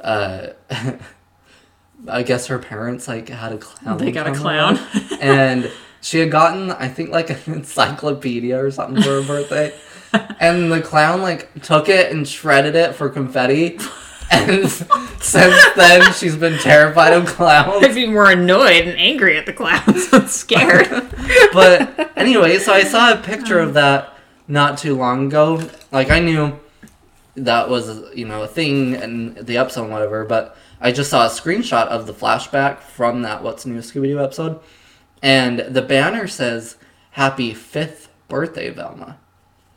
[SPEAKER 1] uh, I guess her parents like had a clown.
[SPEAKER 2] They got a clown.
[SPEAKER 1] and she had gotten I think like an encyclopedia or something for her birthday. And the clown like took it and shredded it for confetti. And since then she's been terrified of clowns.
[SPEAKER 2] I'd be more annoyed and angry at the clowns than scared.
[SPEAKER 1] But anyway, so I saw a picture of that not too long ago. Like I knew that was you know a thing in the episode and whatever, but I just saw a screenshot of the flashback from that What's New Scooby Doo episode, and the banner says "Happy Fifth Birthday, Velma,"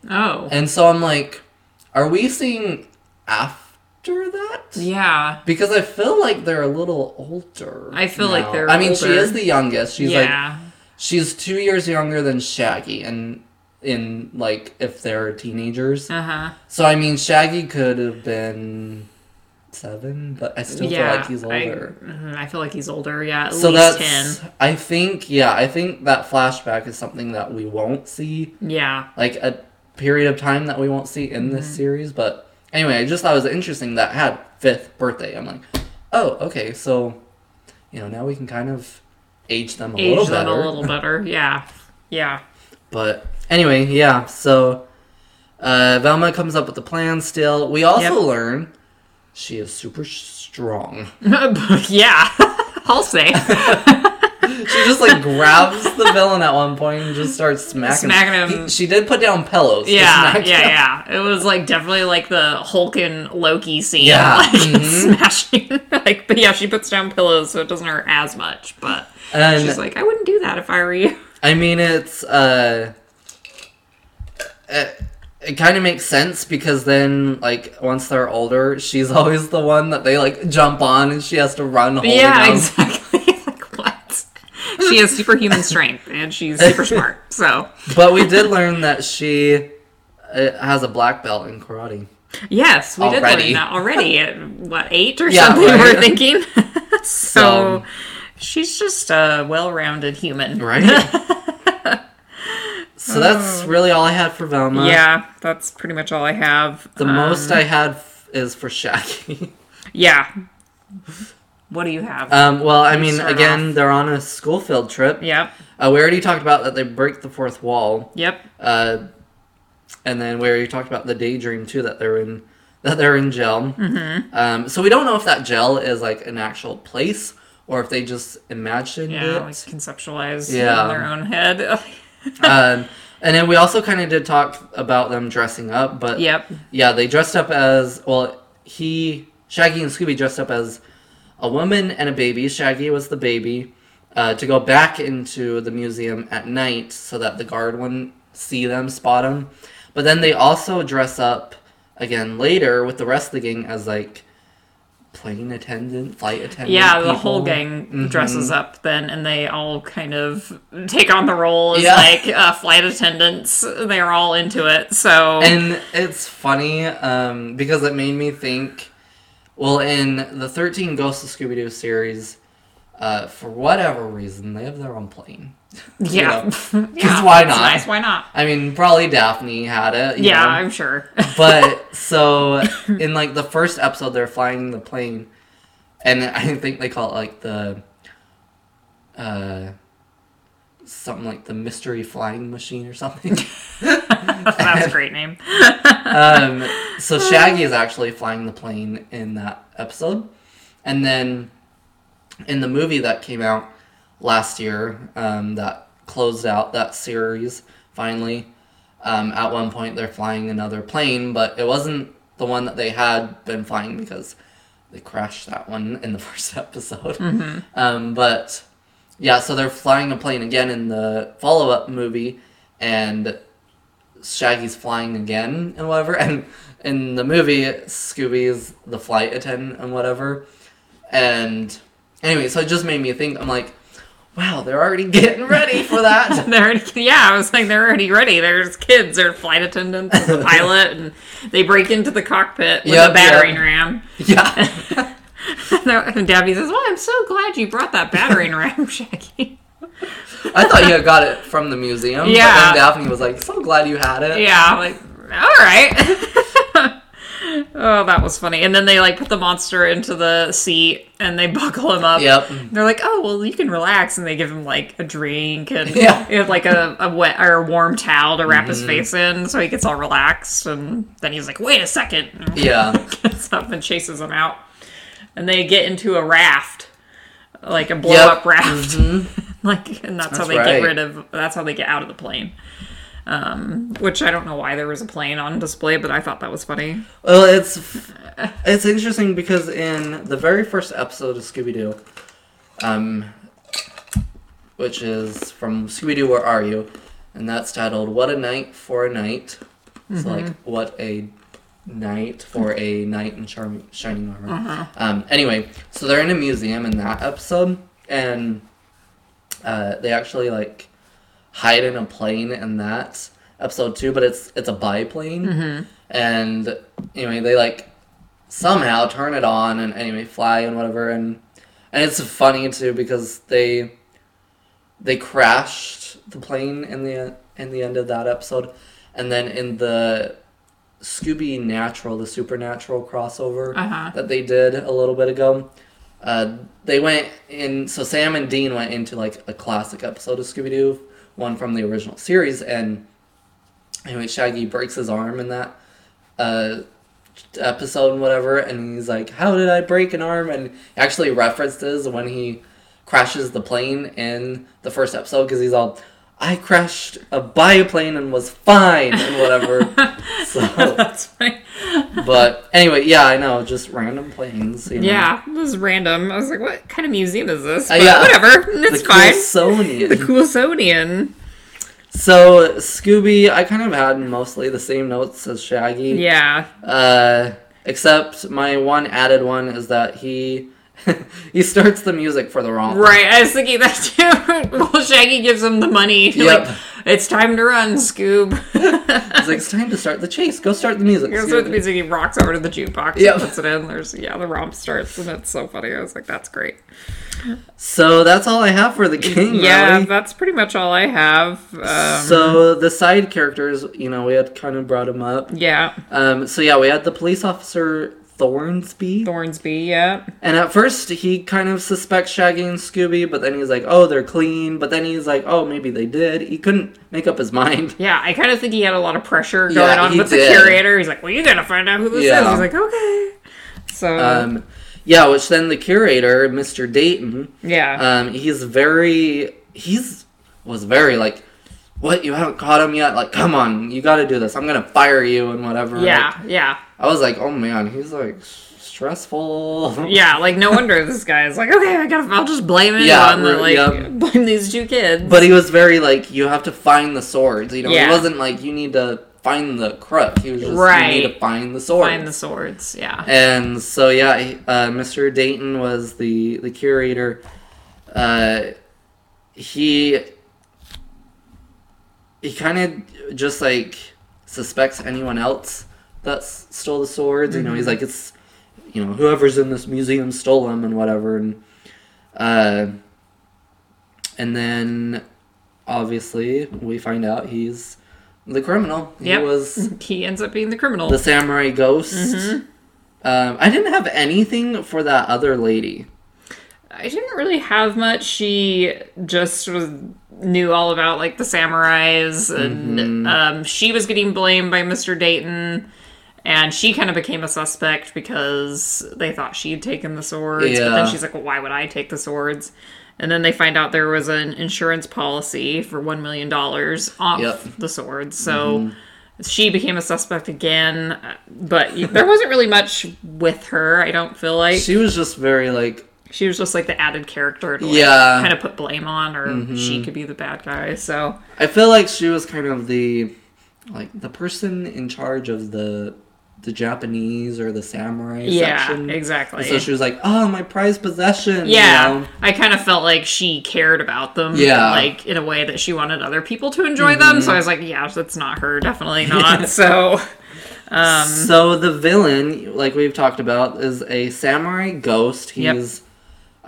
[SPEAKER 2] oh.
[SPEAKER 1] and so I'm like, are we seeing after that?
[SPEAKER 2] Yeah.
[SPEAKER 1] Because I feel like they're a little older.
[SPEAKER 2] I feel like they're
[SPEAKER 1] I mean, she is the youngest. She's like
[SPEAKER 2] yeah.
[SPEAKER 1] she's two years younger than Shaggy, and in like if they're teenagers.
[SPEAKER 2] uh huh.
[SPEAKER 1] So I mean, Shaggy could have been seven, but I still
[SPEAKER 2] yeah.
[SPEAKER 1] feel like he's older.
[SPEAKER 2] I, mhm, I feel like he's older. Yeah. At
[SPEAKER 1] so
[SPEAKER 2] least
[SPEAKER 1] that's
[SPEAKER 2] 10.
[SPEAKER 1] I think yeah I think that flashback is something that we won't see
[SPEAKER 2] Yeah.
[SPEAKER 1] like a period of time that we won't see in
[SPEAKER 2] Mm-hmm.
[SPEAKER 1] this series. But anyway, I just thought it was interesting that had fifth birthday. I'm like, oh okay, so you know now we can kind of age them a
[SPEAKER 2] Age
[SPEAKER 1] little
[SPEAKER 2] them
[SPEAKER 1] better.
[SPEAKER 2] a little better. Yeah. Yeah.
[SPEAKER 1] But anyway, yeah. So uh, Velma comes up with the plan. Still, we also
[SPEAKER 2] Yep.
[SPEAKER 1] learn she is super strong.
[SPEAKER 2] yeah. I'll say.
[SPEAKER 1] She just like grabs the villain at one point and just starts smacking.
[SPEAKER 2] Smacking him.
[SPEAKER 1] He- she did put down pillows.
[SPEAKER 2] Yeah, yeah,
[SPEAKER 1] him.
[SPEAKER 2] yeah. It was like definitely like the Hulk and Loki scene.
[SPEAKER 1] Yeah,
[SPEAKER 2] Like
[SPEAKER 1] mhm.
[SPEAKER 2] smashing. like, but yeah, she puts down pillows so it doesn't hurt as much. But
[SPEAKER 1] And
[SPEAKER 2] she's like, I wouldn't do that if I were you.
[SPEAKER 1] I mean, it's uh, it, it kind of makes sense because then, like, once they're older, she's always the one that they like jump on, and she has to run.
[SPEAKER 2] Yeah,
[SPEAKER 1] on.
[SPEAKER 2] exactly. like what? She has superhuman strength and she's super smart. So
[SPEAKER 1] But we did learn that she uh, has a black belt in karate.
[SPEAKER 2] yes, we did learn that already. At what eight or
[SPEAKER 1] Yeah,
[SPEAKER 2] something?
[SPEAKER 1] right.
[SPEAKER 2] We're thinking. so.
[SPEAKER 1] So-
[SPEAKER 2] She's just a well-rounded human,
[SPEAKER 1] Right? So that's really all I had for Velma.
[SPEAKER 2] Yeah, that's pretty much all I have.
[SPEAKER 1] The
[SPEAKER 2] Um,
[SPEAKER 1] most I had f- is for Shaggy.
[SPEAKER 2] Yeah. What do you have?
[SPEAKER 1] um, well, I mean, again,
[SPEAKER 2] off.
[SPEAKER 1] they're on a school field trip.
[SPEAKER 2] yep.
[SPEAKER 1] Uh, we already talked about that they break the fourth wall.
[SPEAKER 2] Yep.
[SPEAKER 1] Uh, and then we already talked about the daydream too that they're in that they're in jail. Mm-hmm. Um, so we don't know if that jail is like an actual place or if they just imagined
[SPEAKER 2] Yeah,
[SPEAKER 1] it.
[SPEAKER 2] like conceptualize
[SPEAKER 1] Yeah.
[SPEAKER 2] in their own head.
[SPEAKER 1] um, and then we also kind of did talk about them dressing up, but
[SPEAKER 2] yep.
[SPEAKER 1] yeah, they dressed up as well. He Shaggy and Scooby dressed up as a woman and a baby. Shaggy was the baby uh, to go back into the museum at night so that the guard wouldn't see them, spot them. But then they also dress up again later with the rest of the gang as like plane attendant, flight attendant.
[SPEAKER 2] Yeah, the
[SPEAKER 1] people.
[SPEAKER 2] whole gang
[SPEAKER 1] Mhm.
[SPEAKER 2] dresses up then, and they all kind of take on the role as
[SPEAKER 1] Yeah.
[SPEAKER 2] like uh, flight attendants. They're all into it. So
[SPEAKER 1] And it's funny um, because it made me think. Well, in the 13 Ghosts of Scooby Doo series, uh, for whatever reason, they have their own plane. You
[SPEAKER 2] yeah,
[SPEAKER 1] know,
[SPEAKER 2] yeah,
[SPEAKER 1] why not?
[SPEAKER 2] Nice, why not?
[SPEAKER 1] I mean, probably Daphne had it.
[SPEAKER 2] Yeah,
[SPEAKER 1] know.
[SPEAKER 2] I'm sure.
[SPEAKER 1] But so in like the first episode, they're flying the plane, and I think they call it like the, uh, something like the mystery flying machine or something.
[SPEAKER 2] That's a great name.
[SPEAKER 1] um, so Shaggy is actually flying the plane in that episode, and then in the movie that came out last year, um, that closed out that series finally. Um, at one point, they're flying another plane, but it wasn't the one that they had been flying because they crashed that one in the first episode. Um, but yeah, so they're flying a plane again in the follow up movie, and Shaggy's flying again and whatever. And in the movie, Scooby's the flight attendant and whatever. And anyway, so it just made me think. I'm like, wow, they're already getting ready for that.
[SPEAKER 2] they're already, yeah, I was like, they're already ready. There's kids, they're flight attendants, and the pilot, and they break into the cockpit with
[SPEAKER 1] Yep,
[SPEAKER 2] a battering
[SPEAKER 1] yep.
[SPEAKER 2] ram.
[SPEAKER 1] yeah.
[SPEAKER 2] and Daphne says, "Well, I'm so glad you brought that battering ram, Shaggy."
[SPEAKER 1] I thought you had got it from the museum.
[SPEAKER 2] Yeah.
[SPEAKER 1] But then Daphne was like, so glad you had it.
[SPEAKER 2] Yeah, I'm like, all right. Oh, that was funny. And then they like put the monster into the seat and they buckle him up.
[SPEAKER 1] Yep.
[SPEAKER 2] They're like, oh well, you can relax, and they give him like a drink and
[SPEAKER 1] Yeah.
[SPEAKER 2] you know, like a, a wet or a warm towel to wrap his
[SPEAKER 1] Mm-hmm.
[SPEAKER 2] face in, so he gets all relaxed. And then he's like, wait a second, and
[SPEAKER 1] Yeah.
[SPEAKER 2] gets up and chases him out. And they get into a raft, like a blow
[SPEAKER 1] Yep.
[SPEAKER 2] up raft, like, and that's, how they
[SPEAKER 1] right.
[SPEAKER 2] get rid of. That's how they get out of the plane. Um, which I don't know why there was a plane on display, but I thought that was funny.
[SPEAKER 1] Well, it's it's interesting because in the very first episode of Scooby Doo, um, which is from Scooby Doo, Where Are You? And that's titled "What a Night for a Night." So like, what a night for a knight in charm- shining armor. Um, anyway, so they're in a museum in that episode, and uh, they actually like hide in a plane in that episode too, but it's it's a biplane, and anyway they like somehow turn it on and anyway fly and whatever, and and it's funny too because they they crashed the plane in the in the end of that episode, and then in the Scooby Natural, the Supernatural crossover
[SPEAKER 2] Uh-huh.
[SPEAKER 1] that they did a little bit ago. Uh, they went in, so Sam and Dean went into like a classic episode of Scooby Doo, one from the original series, and anyway, Shaggy breaks his arm in that uh, episode and whatever, and he's like, "How did I break an arm?" And actually references when he crashes the plane in the first episode because he's all, "I crashed a biplane and was fine" and whatever. so,
[SPEAKER 2] That's funny.
[SPEAKER 1] but anyway, yeah, I know, just random planes. You know?
[SPEAKER 2] Yeah, it was random. I was like, what kind of museum is this?
[SPEAKER 1] Uh,
[SPEAKER 2] But
[SPEAKER 1] yeah.
[SPEAKER 2] whatever, it's
[SPEAKER 1] the
[SPEAKER 2] fine.
[SPEAKER 1] Coolsonian.
[SPEAKER 2] the Coolsonian.
[SPEAKER 1] So Scooby, I kind of had mostly the same notes as Shaggy.
[SPEAKER 2] Yeah.
[SPEAKER 1] Uh, except my one added one is that he he starts the music for the wrong.
[SPEAKER 2] Right, I was thinking that too. well, Shaggy gives him the money.
[SPEAKER 1] Yep.
[SPEAKER 2] Like, it's time to run, Scoob.
[SPEAKER 1] It's like it's time to start the chase. Go start the music.
[SPEAKER 2] He goes with the music, he rocks over to the jukebox
[SPEAKER 1] Yep.
[SPEAKER 2] puts it in. There's, yeah, the romp starts, and it's so funny. I was like, that's great.
[SPEAKER 1] So that's all I have for the game.
[SPEAKER 2] Yeah,
[SPEAKER 1] really.
[SPEAKER 2] that's pretty much all I have. Um,
[SPEAKER 1] so the side characters, you know, we had kind of brought them up.
[SPEAKER 2] yeah,
[SPEAKER 1] Um, so yeah, we had the police officer Thornsby.
[SPEAKER 2] Thornsby, yeah.
[SPEAKER 1] And at first, he kind of suspects Shaggy and Scooby, but then he's like, oh, they're clean. But then he's like, oh, maybe they did. He couldn't make up his mind.
[SPEAKER 2] Yeah, I kind of think he had a lot of pressure going
[SPEAKER 1] Yeah,
[SPEAKER 2] on with
[SPEAKER 1] did.
[SPEAKER 2] the curator. He's like, well, you gotta find out who this
[SPEAKER 1] Yeah.
[SPEAKER 2] is. He's like, okay. So,
[SPEAKER 1] Um, yeah, which then the curator, Mr. Dayton,
[SPEAKER 2] yeah.
[SPEAKER 1] um, he's very, he's, was very like, what, you haven't caught him yet? Like, come on, you gotta do this. I'm gonna fire you and whatever.
[SPEAKER 2] yeah, yeah.
[SPEAKER 1] I was like, oh man, he's like stressful.
[SPEAKER 2] Yeah, like no wonder this guy is like, okay, I gotta, I'll just blame anyone.
[SPEAKER 1] Yeah,
[SPEAKER 2] that, like,
[SPEAKER 1] yep.
[SPEAKER 2] blame these two kids.
[SPEAKER 1] But he was very like, you have to find the swords. You know,
[SPEAKER 2] Yeah.
[SPEAKER 1] he wasn't like, you need to find the crook. He was just,
[SPEAKER 2] Right.
[SPEAKER 1] you need to find the swords.
[SPEAKER 2] find the swords. Yeah,
[SPEAKER 1] And so yeah, uh, Mr. Dayton was the the curator. Uh, he he kind of just like suspects anyone else that stole the swords. You know, he's like it's you know whoever's in this museum stole them and whatever. And uh, and then obviously we find out he's the criminal. He
[SPEAKER 2] Yep.
[SPEAKER 1] was
[SPEAKER 2] he ends up being the criminal.
[SPEAKER 1] the samurai ghost.
[SPEAKER 2] Mm-hmm.
[SPEAKER 1] Um, I didn't have anything for that other lady.
[SPEAKER 2] I didn't really have much. She just was knew all about like the samurais, and
[SPEAKER 1] Mm-hmm.
[SPEAKER 2] um, she was getting blamed by Mr. Dayton. And she kind of became a suspect because they thought she'd taken the swords.
[SPEAKER 1] Yeah.
[SPEAKER 2] But then she's like, well, why would I take the swords? And then they find out there was an insurance policy for $1 million off
[SPEAKER 1] Yep. Mm-hmm.
[SPEAKER 2] the swords. So she became a suspect again. But there wasn't really much with her, I don't feel like.
[SPEAKER 1] She was just very like,
[SPEAKER 2] She was just like the added character to like,
[SPEAKER 1] Yeah.
[SPEAKER 2] kind of put blame on, or she could be the bad guy. So
[SPEAKER 1] I feel like she was kind of the, like the person in charge of the, the Japanese or the samurai
[SPEAKER 2] yeah,
[SPEAKER 1] section.
[SPEAKER 2] exactly.
[SPEAKER 1] So she was like, oh, my prized possession. you
[SPEAKER 2] yeah,
[SPEAKER 1] know?
[SPEAKER 2] I kind of felt like she cared about them.
[SPEAKER 1] Yeah. Mm-hmm.
[SPEAKER 2] like in a way that she wanted other people to enjoy them. So I was like, yeah, that's not her, definitely not. so, Um,
[SPEAKER 1] so the villain, like we've talked about, is a samurai ghost.
[SPEAKER 2] Yep.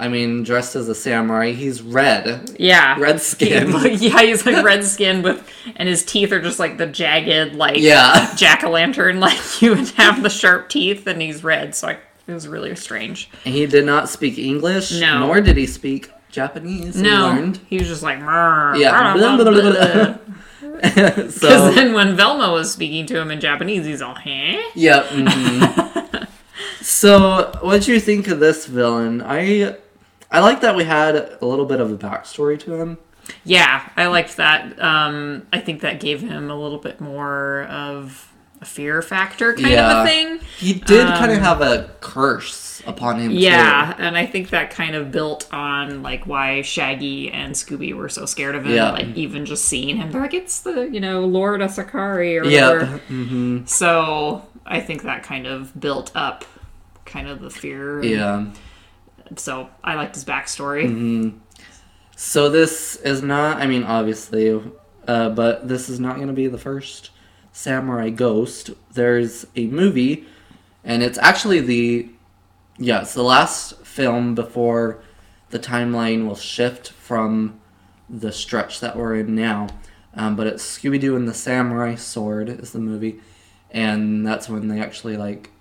[SPEAKER 1] I mean, dressed as a samurai. He's red,
[SPEAKER 2] yeah.
[SPEAKER 1] red skin.
[SPEAKER 2] yeah, he's like red skin with, and his teeth are just like the jagged, like
[SPEAKER 1] Yeah.
[SPEAKER 2] jack o' lantern. Like you would have the sharp teeth, and he's red. So I, it was really strange.
[SPEAKER 1] And he did not speak English,
[SPEAKER 2] No.
[SPEAKER 1] nor did he speak Japanese.
[SPEAKER 2] No,
[SPEAKER 1] learned.
[SPEAKER 2] he was just like, "Mrr,
[SPEAKER 1] Yeah.
[SPEAKER 2] blah, blah, blah, blah."
[SPEAKER 1] so
[SPEAKER 2] Because then when Velma was speaking to him in Japanese, he's all, huh?
[SPEAKER 1] Yep. mhm. so, what do you think of this villain? I I like that we had a little bit of a backstory to him.
[SPEAKER 2] Yeah, I liked that. Um, I think that gave him a little bit more of a fear factor kind of a thing.
[SPEAKER 1] He did kind of have a curse upon him.
[SPEAKER 2] Um, Yeah,
[SPEAKER 1] too.
[SPEAKER 2] and I think that kind of built on like why Shaggy and Scooby were so scared of him.
[SPEAKER 1] Yeah.
[SPEAKER 2] Like even just seeing him, they're like, it's the you know Lord Asakari or whatever.
[SPEAKER 1] Yep. hmm
[SPEAKER 2] So I think that kind of built up kind of the fear.
[SPEAKER 1] Yeah.
[SPEAKER 2] So I liked his backstory.
[SPEAKER 1] So this is not. I mean, obviously, uh, but this is not going to be the first Samurai Ghost. There's a movie, and it's actually the yeah, the last film before the timeline will shift from the stretch that we're in now. Um, but it's Scooby Doo and the Samurai Sword is the movie, and that's when they actually like,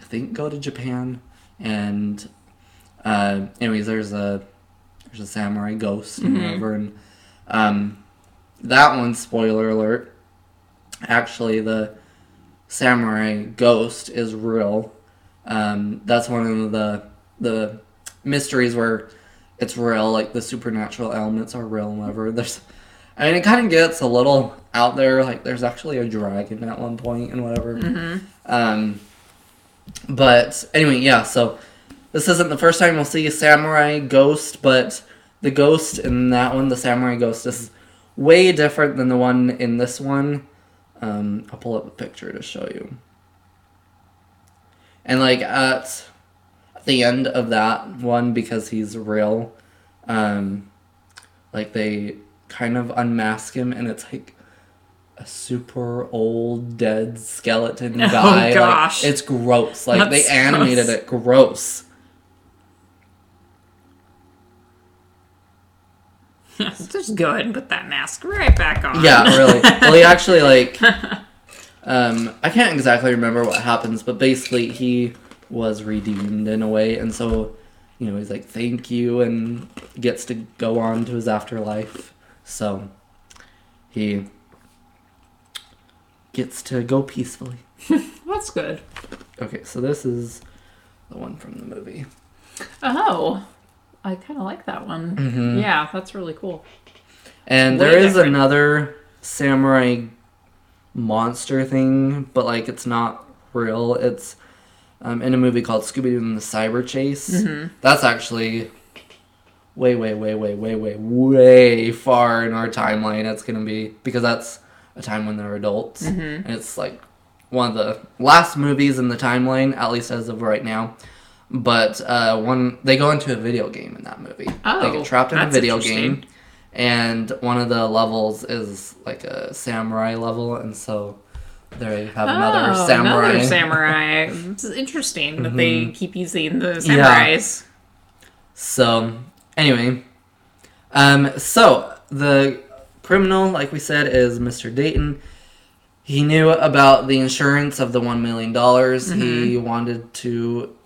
[SPEAKER 1] I think, go to Japan. And uh, anyways, there's a there's a samurai ghost and whatever, and um, that one, spoiler alert, actually the samurai ghost is real. Um, that's one of the the mysteries where it's real, like the supernatural elements are real and whatever. There's, I mean, it kind of gets a little out there. Like, there's actually a dragon at one point and whatever. Um, but anyway, yeah. So this isn't the first time we'll see a samurai ghost, but the ghost in that one, the samurai ghost, is way different than the one in this one. Um, I'll pull up a picture to show you. And like at the end of that one, because he's real, um, like they kind of unmask him, and it's like a super old dead skeleton guy. Like,
[SPEAKER 2] gosh.
[SPEAKER 1] it's gross. Like
[SPEAKER 2] That
[SPEAKER 1] they animated
[SPEAKER 2] sounds-
[SPEAKER 1] it gross.
[SPEAKER 2] Just go ahead and put that mask right back on.
[SPEAKER 1] Yeah, really. well, he actually like, um, I can't exactly remember what happens, but basically he was redeemed in a way, and so, you know, he's like, "Thank you," and gets to go on to his afterlife. So, he gets to go peacefully.
[SPEAKER 2] That's good.
[SPEAKER 1] Okay, so this is the one from the movie.
[SPEAKER 2] Oh, I kind of like that one.
[SPEAKER 1] Mm-hmm.
[SPEAKER 2] Yeah, that's really cool.
[SPEAKER 1] And
[SPEAKER 2] Way
[SPEAKER 1] there is
[SPEAKER 2] different.
[SPEAKER 1] another samurai monster thing, but like it's not real. It's um, in a movie called Scooby Doo and the Cyber Chase.
[SPEAKER 2] Mm-hmm.
[SPEAKER 1] That's actually way, way, way, way, way, way, way far in our timeline. It's gonna be because that's a time when they're adults,
[SPEAKER 2] Mm-hmm.
[SPEAKER 1] and it's like one of the last movies in the timeline, at least as of right now. But uh, one they go into a video game in that movie. Oh, they
[SPEAKER 2] Oh,
[SPEAKER 1] get trapped in a video game, and one of the levels is like a samurai level, and so they have another
[SPEAKER 2] oh,
[SPEAKER 1] samurai. Mm-hmm.
[SPEAKER 2] Another samurai. it's interesting that they keep using the samurais.
[SPEAKER 1] So, anyway, um, so the criminal, like we said, is Mr. Dayton. He knew about the insurance of the one million dollars. He wanted to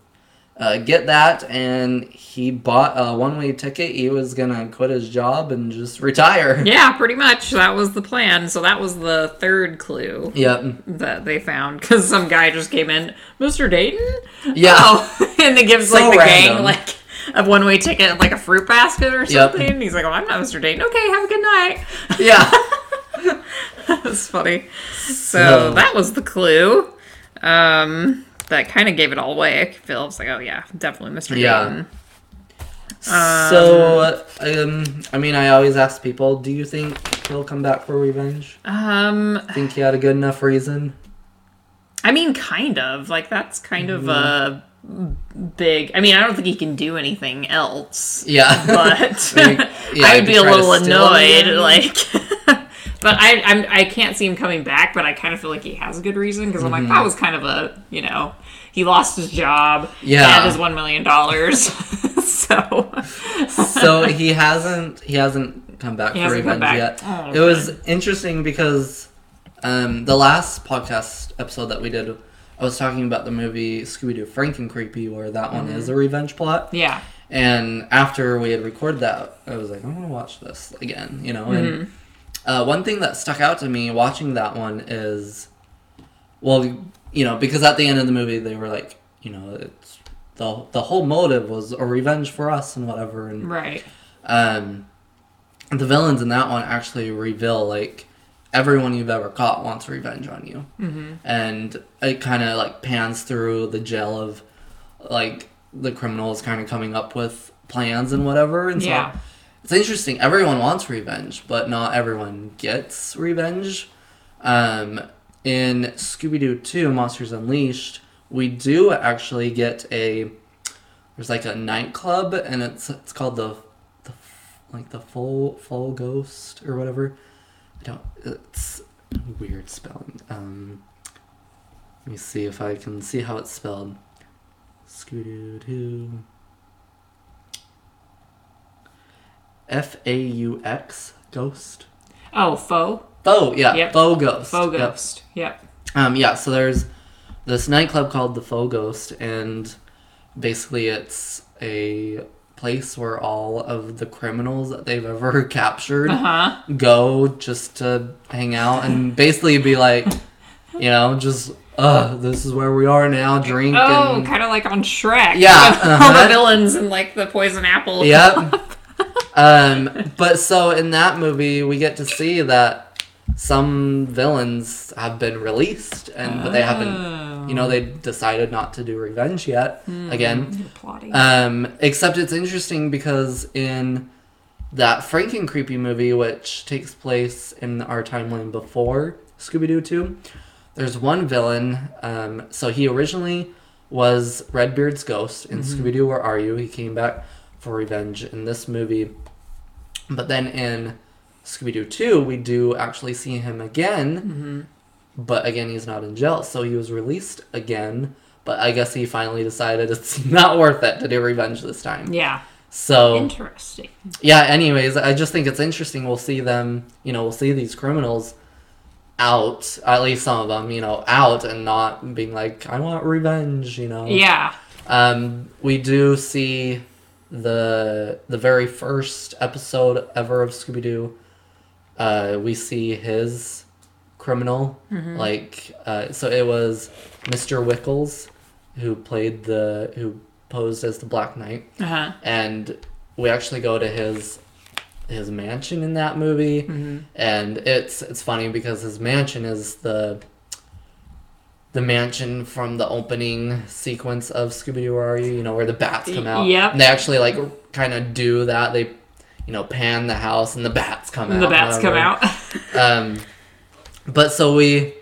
[SPEAKER 1] uh, get that, and he bought a one-way ticket. He was gonna quit his job and just retire.
[SPEAKER 2] Yeah, pretty much. That was the plan. So that was the third clue
[SPEAKER 1] Yep.
[SPEAKER 2] that they found because some guy just came in, Mr. Dayton.
[SPEAKER 1] Yeah.
[SPEAKER 2] Oh, and they gives
[SPEAKER 1] So
[SPEAKER 2] like the
[SPEAKER 1] random.
[SPEAKER 2] gang like a one way ticket, and, like a fruit basket or
[SPEAKER 1] Yep.
[SPEAKER 2] something. He's like, "Oh, I'm not Mr. Dayton. Okay, have a good night."
[SPEAKER 1] Yeah.
[SPEAKER 2] That's funny. So,
[SPEAKER 1] So-
[SPEAKER 2] that was the clue. Um, that kind of gave it all away. I feel I was like, "Oh yeah, definitely Mr.
[SPEAKER 1] Yeah.
[SPEAKER 2] Dayton."
[SPEAKER 1] so, um, I mean, I always ask people, do you think he'll come back for revenge?
[SPEAKER 2] Um,
[SPEAKER 1] Think he had a good enough reason?
[SPEAKER 2] I mean, kind of. Like that's kind of
[SPEAKER 1] Mm-hmm.
[SPEAKER 2] a big. I mean, I don't think he can do anything else.
[SPEAKER 1] Yeah.
[SPEAKER 2] But
[SPEAKER 1] Like, yeah,
[SPEAKER 2] I'd be a little annoyed. Like, But I I'm, I can't see him coming back. But I kind of feel like he has a good reason because I'm like that was kind of a you know he lost his job
[SPEAKER 1] Yeah.
[SPEAKER 2] and his one million dollars. so
[SPEAKER 1] so he hasn't he hasn't come back
[SPEAKER 2] He
[SPEAKER 1] for revenge
[SPEAKER 2] back.
[SPEAKER 1] yet.
[SPEAKER 2] Oh,
[SPEAKER 1] It was interesting because um, the last podcast episode that we did, I was talking about the movie Scooby Doo Frankencreepy, where that one
[SPEAKER 2] Mm-hmm.
[SPEAKER 1] is a revenge plot.
[SPEAKER 2] yeah.
[SPEAKER 1] And after we had recorded that, I was like, I want to watch this again, you know.
[SPEAKER 2] Mm-hmm.
[SPEAKER 1] And uh, one thing that stuck out to me watching that one is, well, you know, because at the end of the movie they were like, you know, it's the the whole motive was a revenge for us and whatever, and
[SPEAKER 2] Right.
[SPEAKER 1] um, the villains in that one actually reveal like everyone you've ever caught wants revenge on you, mm-hmm. and it kind of like pans through the jail of like the criminals kind of coming up with plans and whatever, and so
[SPEAKER 2] Yeah.
[SPEAKER 1] It's interesting. Everyone wants revenge, but not everyone gets revenge. Um, in Scooby Doo Two: Monsters Unleashed, we do actually get a there's like a nightclub, and it's it's called the the like the full full ghost or whatever. I don't. It's weird spelling. Um, let me see if I can see how it's spelled. Scooby Doo Two. F A U X ghost.
[SPEAKER 2] Oh, faux
[SPEAKER 1] Faux, yeah,
[SPEAKER 2] Yep.
[SPEAKER 1] faux ghost.
[SPEAKER 2] faux ghost. Yep.
[SPEAKER 1] Um, yeah, so there's this nightclub called the Faux Ghost, and basically it's a place where all of the criminals that they've ever captured
[SPEAKER 2] Uh huh.
[SPEAKER 1] go just to hang out and basically be like, you know, just, uh, this is where we are now, drink
[SPEAKER 2] Oh,
[SPEAKER 1] and.
[SPEAKER 2] kind of like on Shrek.
[SPEAKER 1] Yeah,
[SPEAKER 2] all
[SPEAKER 1] uh-huh.
[SPEAKER 2] the villains and like the poison apple.
[SPEAKER 1] Yep. Um, but so in that movie, we get to see that some villains have been released, and but they haven't. You know, they decided not to do revenge yet. Again,
[SPEAKER 2] plotting.
[SPEAKER 1] um, except it's interesting because in that Frankencreepy movie, which takes place in our timeline before Scooby Doo Two, there's one villain. Um, so he originally was Redbeard's ghost in Scooby Doo. Where are you? He came back for revenge in this movie, but then in Scooby Doo Two, we do actually see him again. But again, he's not in jail, so he was released again. But I guess he finally decided it's not worth it to do revenge this time.
[SPEAKER 2] yeah.
[SPEAKER 1] So
[SPEAKER 2] Interesting.
[SPEAKER 1] yeah. Anyways, I just think it's interesting. We'll see them. You know, we'll see these criminals out. At least some of them. You know, out and not being like, I want revenge. You know.
[SPEAKER 2] Yeah.
[SPEAKER 1] Um, we do see the the very first episode ever of Scooby Doo. Uh, we see his criminal, like uh, so it was Mr. Wickles who played the who posed as the Black Knight,
[SPEAKER 2] Uh huh.
[SPEAKER 1] and we actually go to his his mansion in that movie, and it's it's funny because his mansion is the the mansion from the opening sequence of Scooby Doo Where Are You? You know where the bats come out.
[SPEAKER 2] Yep.
[SPEAKER 1] And they actually like kind of do that. They you know pan the house and the bats come out.
[SPEAKER 2] The bats come out.
[SPEAKER 1] Um, but so we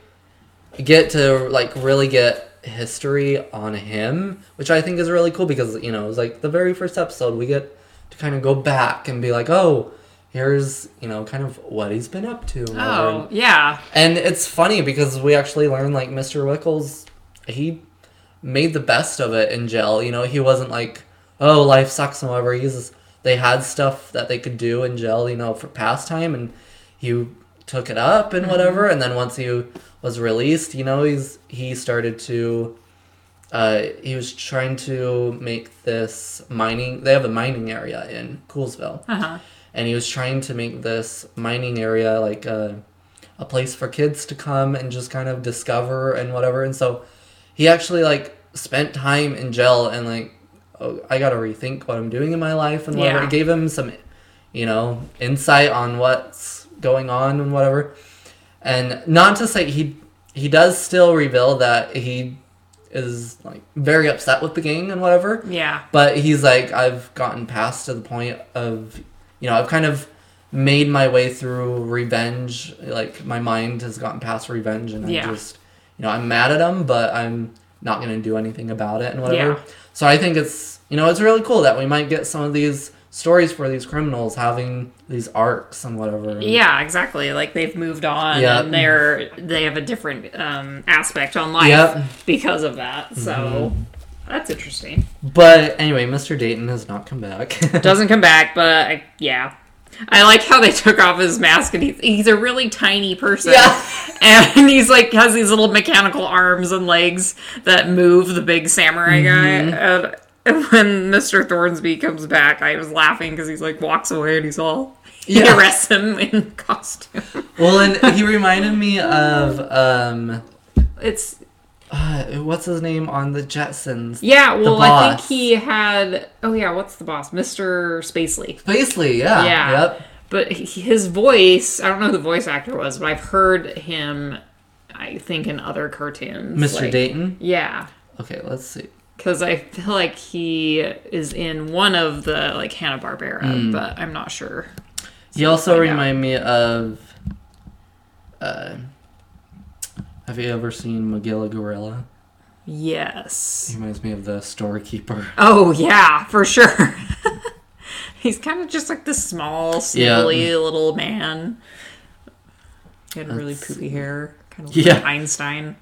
[SPEAKER 1] get to like really get history on him, which I think is really cool because you know it was like the very first episode. We get to kind of go back and be like, oh, here's you know kind of what he's been up to. and
[SPEAKER 2] oh, yeah.
[SPEAKER 1] And it's funny because we actually learned like Mr. Wickles, he made the best of it in jail. You know, he wasn't like, oh, life sucks and whatever. He's they had stuff that they could do in jail, you know, for pastime, and he took it up and whatever. And then once he was released, you know, he's he started to. Uh, he was trying to make this mining. They have a mining area in Coolsville
[SPEAKER 2] Uh huh.
[SPEAKER 1] And he was trying to make this mining area like a, a place for kids to come and just kind of discover and whatever and so he actually like spent time in jail and like oh, i gotta rethink what i'm doing in my life and whatever
[SPEAKER 2] Yeah.
[SPEAKER 1] it gave him some you know insight on what's going on and whatever and not to say he he does still reveal that he is like very upset with the gang and whatever
[SPEAKER 2] Yeah.
[SPEAKER 1] but he's like i've gotten past to the point of you know i've kind of made my way through revenge like my mind has gotten past revenge and
[SPEAKER 2] Yeah.
[SPEAKER 1] i just you know i'm mad at them, but i'm not going to do anything about it and whatever
[SPEAKER 2] Yeah.
[SPEAKER 1] so i think it's you know it's really cool that we might get some of these stories for these criminals having these arcs and whatever.
[SPEAKER 2] Yeah, exactly. Like they've moved on
[SPEAKER 1] Yeah.
[SPEAKER 2] and they're they have a different um, aspect on life
[SPEAKER 1] Yep.
[SPEAKER 2] because of that. So that's interesting.
[SPEAKER 1] But anyway, Mr. Dayton has not come back.
[SPEAKER 2] Doesn't come back, but I, yeah. I like how they took off his mask and he's, he's a really tiny person.
[SPEAKER 1] Yeah.
[SPEAKER 2] And he's like has these little mechanical arms and legs that move the big samurai
[SPEAKER 1] Mm-hmm.
[SPEAKER 2] guy. And, and when Mr. Thornsby comes back, I was laughing because he's like walks away and he's all he
[SPEAKER 1] Yeah.
[SPEAKER 2] arrests him in costume.
[SPEAKER 1] well, and he reminded me of um,
[SPEAKER 2] It's
[SPEAKER 1] uh, what's his name on the Jetsons?
[SPEAKER 2] yeah. Well, I think he had. Oh yeah, what's the boss? Mr. Spacely.
[SPEAKER 1] Spacely, yeah.
[SPEAKER 2] Yeah.
[SPEAKER 1] Yep.
[SPEAKER 2] But his voice, I don't know who the voice actor was, but I've heard him, I think, in other cartoons.
[SPEAKER 1] Mr.
[SPEAKER 2] like-
[SPEAKER 1] Dayton.
[SPEAKER 2] Yeah.
[SPEAKER 1] Okay, let's see.
[SPEAKER 2] Because I feel like he is in one of the, like, Hanna-Barbera, but I'm not sure.
[SPEAKER 1] He also
[SPEAKER 2] find out.
[SPEAKER 1] remind me of. Uh, have you ever seen Magilla Gorilla?
[SPEAKER 2] Yes.
[SPEAKER 1] He reminds me of the storekeeper.
[SPEAKER 2] Oh, yeah, for sure. He's kind of just like this small,
[SPEAKER 1] Yeah.
[SPEAKER 2] snivelly little man. He had really
[SPEAKER 1] That's-
[SPEAKER 2] poofy hair, kind of
[SPEAKER 1] Yeah.
[SPEAKER 2] like Einstein.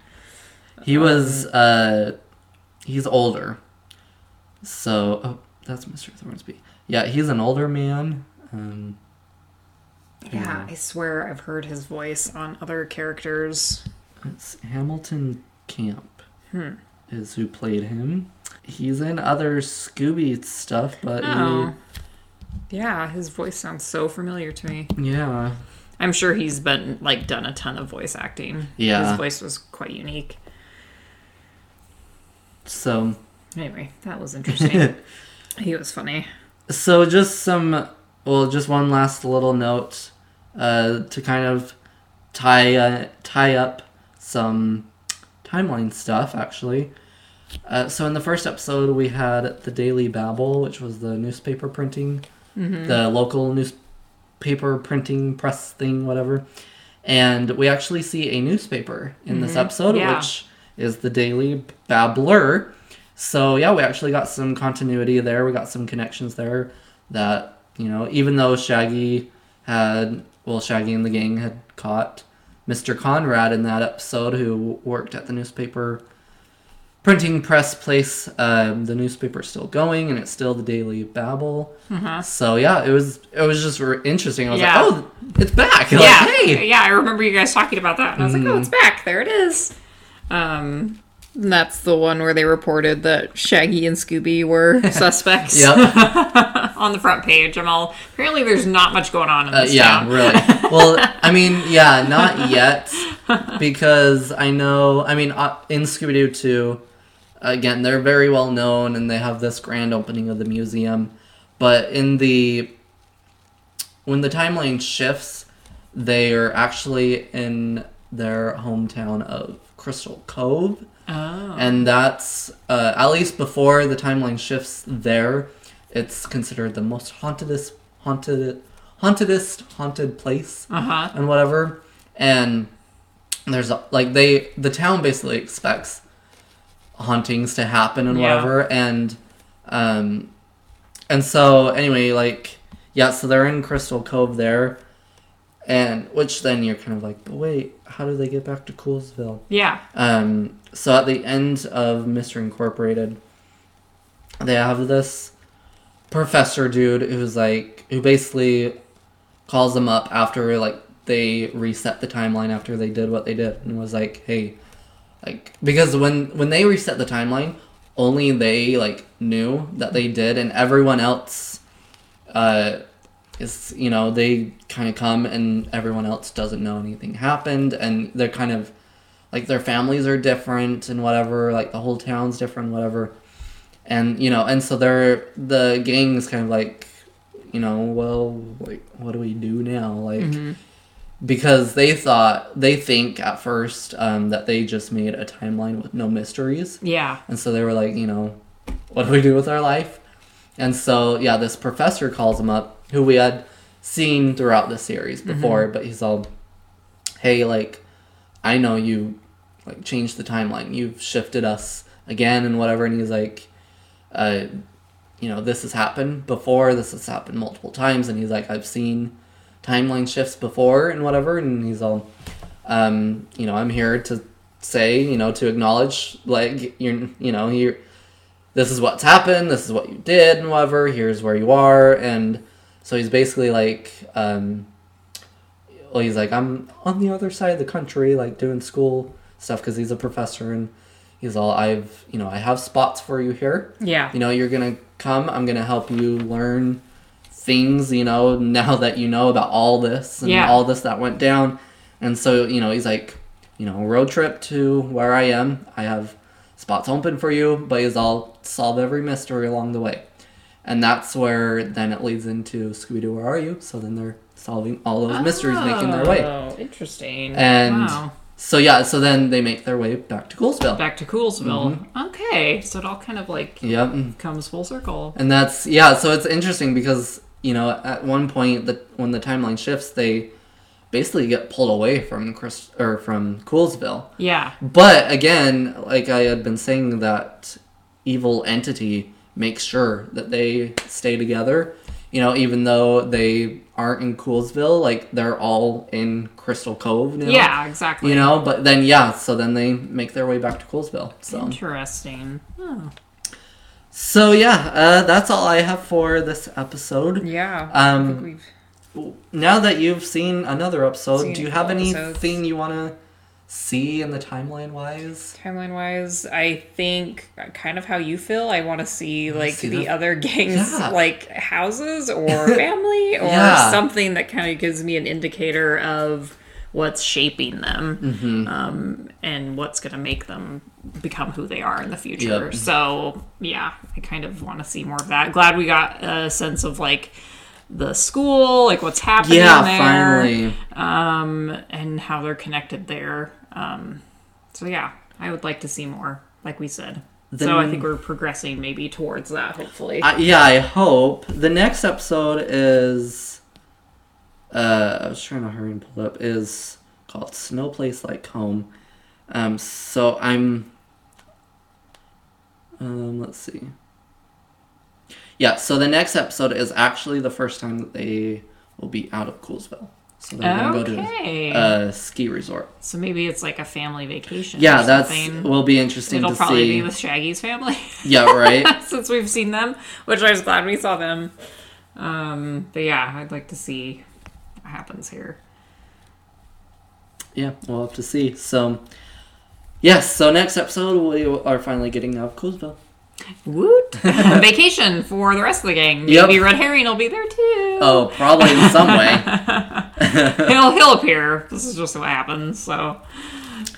[SPEAKER 1] He was. uh He's older. So. Oh, that's Mr. Thornsby. Yeah, he's an older man. Um,
[SPEAKER 2] Yeah, I swear I've heard his voice on other characters.
[SPEAKER 1] It's Hamilton Camp
[SPEAKER 2] Hmm.
[SPEAKER 1] is who played him. He's in other Scooby stuff, but
[SPEAKER 2] Oh. Yeah, his voice sounds so familiar to me.
[SPEAKER 1] yeah,
[SPEAKER 2] I'm sure he's been like done a ton of voice acting.
[SPEAKER 1] Yeah.
[SPEAKER 2] His voice was quite unique.
[SPEAKER 1] so
[SPEAKER 2] Anyway, that was interesting. he was funny.
[SPEAKER 1] So just some, well, just one last little note uh, to kind of tie uh, tie up some timeline stuff. Actually, uh, so in the first episode we had the Daily Babel, which was the newspaper printing, the local newspaper printing press thing, whatever. And we actually see a newspaper in this episode,
[SPEAKER 2] Yeah.
[SPEAKER 1] which is the Daily Babbler. So yeah, we actually got some continuity there. We got some connections there that you know, even though Shaggy had well, Shaggy and the gang had caught Mr. Conrad in that episode, who worked at the newspaper printing press place. Um, the newspaper's still going, and it's still the Daily Babel. So yeah, it was it was just re- interesting. I was
[SPEAKER 2] Yeah.
[SPEAKER 1] like, oh, it's back. Like,
[SPEAKER 2] yeah,
[SPEAKER 1] hey,
[SPEAKER 2] yeah. I remember you guys talking about that, and I was like, "Oh,
[SPEAKER 1] Mm.
[SPEAKER 2] it's back! There it is." Um, that's the one where they reported that Shaggy and Scooby were suspects.
[SPEAKER 1] Yep.
[SPEAKER 2] on the front page. I'm all apparently there's not much going on in
[SPEAKER 1] Uh,
[SPEAKER 2] this
[SPEAKER 1] yeah,
[SPEAKER 2] town.
[SPEAKER 1] really. Well, I mean, yeah, not yet, because I know. I mean, uh, in Scooby Doo two, again, they're very well known, and they have this grand opening of the museum. But in the when the timeline shifts, they are actually in their hometown of Crystal Cove.
[SPEAKER 2] Oh.
[SPEAKER 1] and that's uh, at least before the timeline shifts there it's considered the most hauntedest haunted hauntedest haunted place
[SPEAKER 2] Uh huh.
[SPEAKER 1] and whatever and there's a, like they the town basically expects hauntings to happen and
[SPEAKER 2] Yeah.
[SPEAKER 1] whatever and um and so anyway like yeah so they're in crystal cove there and which then you're kind of like but wait how do they get back to coolsville
[SPEAKER 2] Yeah.
[SPEAKER 1] um, so at the end of Mystery Incorporated, they have this professor dude who's like, who basically calls them up after like they reset the timeline after they did what they did and was like, hey, like because when when they reset the timeline, only they like knew that they did, and everyone else, uh, is you know they kind of come and everyone else doesn't know anything happened, and they're kind of like their families are different and whatever like the whole town's different whatever and you know and so they're the gang's kind of like you know well like what do we do now? Like because they thought they think at first um, that they just made a timeline with no mysteries.
[SPEAKER 2] Yeah.
[SPEAKER 1] and so they were like you know what do we do with our life? And so yeah this professor calls him up who we had seen throughout the series before but he's all hey like i know you like changed the timeline. You've shifted us again and whatever. And he's like uh you know, this has happened before. This has happened multiple times, and he's like, I've seen timeline shifts before and whatever, and he's all, um, you know, I'm here to say, you know, to acknowledge, like, you're, you know, here, this is what's happened. This is what you did, and whatever. Here's where you are, and so he's basically like, um, well, he's like, I'm on the other side of the country, like doing school stuff because he's a professor, and he's all, I've, you know, I have spots for you here.
[SPEAKER 2] Yeah.
[SPEAKER 1] You know, you're gonna come. I'm gonna help you learn things. You know, now that you know about all this and
[SPEAKER 2] Yeah.
[SPEAKER 1] all this that went down, and so you know, he's like, you know, road trip to where I am. I have spots open for you, but he's all solve every mystery along the way. And that's where then it leads into Scooby Doo, where are you? So then they're solving all those mysteries, making their way.
[SPEAKER 2] Oh, interesting.
[SPEAKER 1] And
[SPEAKER 2] wow.
[SPEAKER 1] So yeah, so then they make their way back to Coolsville.
[SPEAKER 2] Back to Coolsville.
[SPEAKER 1] Mm-hmm.
[SPEAKER 2] Okay, so it all kind of like
[SPEAKER 1] Yep.
[SPEAKER 2] comes full circle.
[SPEAKER 1] And that's yeah, so it's interesting because, you know, at one point that when the timeline shifts, they basically get pulled away from Chris or from Coolsville.
[SPEAKER 2] Yeah.
[SPEAKER 1] But again, like I had been saying that evil entity makes sure that they stay together. You know, even though they aren't in Coolsville, like they're all in Crystal Cove now.
[SPEAKER 2] Yeah, exactly.
[SPEAKER 1] You know, but then yeah, so then they make their way back to Coolsville. So
[SPEAKER 2] Interesting. Oh.
[SPEAKER 1] So yeah, uh, that's all I have for this episode.
[SPEAKER 2] Yeah.
[SPEAKER 1] Um,
[SPEAKER 2] I think we've
[SPEAKER 1] Now that you've seen another episode,
[SPEAKER 2] Seen
[SPEAKER 1] do you have
[SPEAKER 2] couple
[SPEAKER 1] anything
[SPEAKER 2] episodes.
[SPEAKER 1] you want to see in the timeline wise?
[SPEAKER 2] timeline wise, I think kind of how you feel. I want to see like
[SPEAKER 1] see
[SPEAKER 2] the,
[SPEAKER 1] the-
[SPEAKER 2] other gangs
[SPEAKER 1] Yeah.
[SPEAKER 2] like houses or family or
[SPEAKER 1] Yeah.
[SPEAKER 2] something that kind of gives me an indicator of what's shaping them
[SPEAKER 1] Mm-hmm.
[SPEAKER 2] um, and what's going to make them become who they are in the future.
[SPEAKER 1] Yep.
[SPEAKER 2] So yeah, I kind of want to see more of that. Glad we got a sense of like the school, like what's happening
[SPEAKER 1] Yeah,
[SPEAKER 2] there
[SPEAKER 1] finally.
[SPEAKER 2] um, and how they're connected there. Um, so yeah, I would like to see more, like we said. so I think we're progressing maybe towards that, hopefully.
[SPEAKER 1] Yeah, I hope. The next episode is. Uh, I was trying to hurry and pull it up. Is called Snow Place Like Home. Um, so I'm. Um, let's see. Yeah, so the next episode is actually the first time that they will be out of Coolsville. So they're gonna go
[SPEAKER 2] Okay.
[SPEAKER 1] to a ski resort.
[SPEAKER 2] so maybe it's like a family vacation.
[SPEAKER 1] Yeah, that's
[SPEAKER 2] something.
[SPEAKER 1] will be interesting
[SPEAKER 2] It'll
[SPEAKER 1] to
[SPEAKER 2] probably
[SPEAKER 1] see.
[SPEAKER 2] be with Shaggy's family.
[SPEAKER 1] Yeah, right.
[SPEAKER 2] Since we've seen them, which I was glad we saw them. Um, but yeah, I'd like to see what happens here.
[SPEAKER 1] yeah, we'll have to see. So, yes. So next episode we are finally getting out of Coolsville.
[SPEAKER 2] Woot! Vacation for the rest of the gang.
[SPEAKER 1] Yep.
[SPEAKER 2] Maybe Red Herring will be there too.
[SPEAKER 1] Oh, probably in some way.
[SPEAKER 2] he'll he'll appear. This is just what happens. So,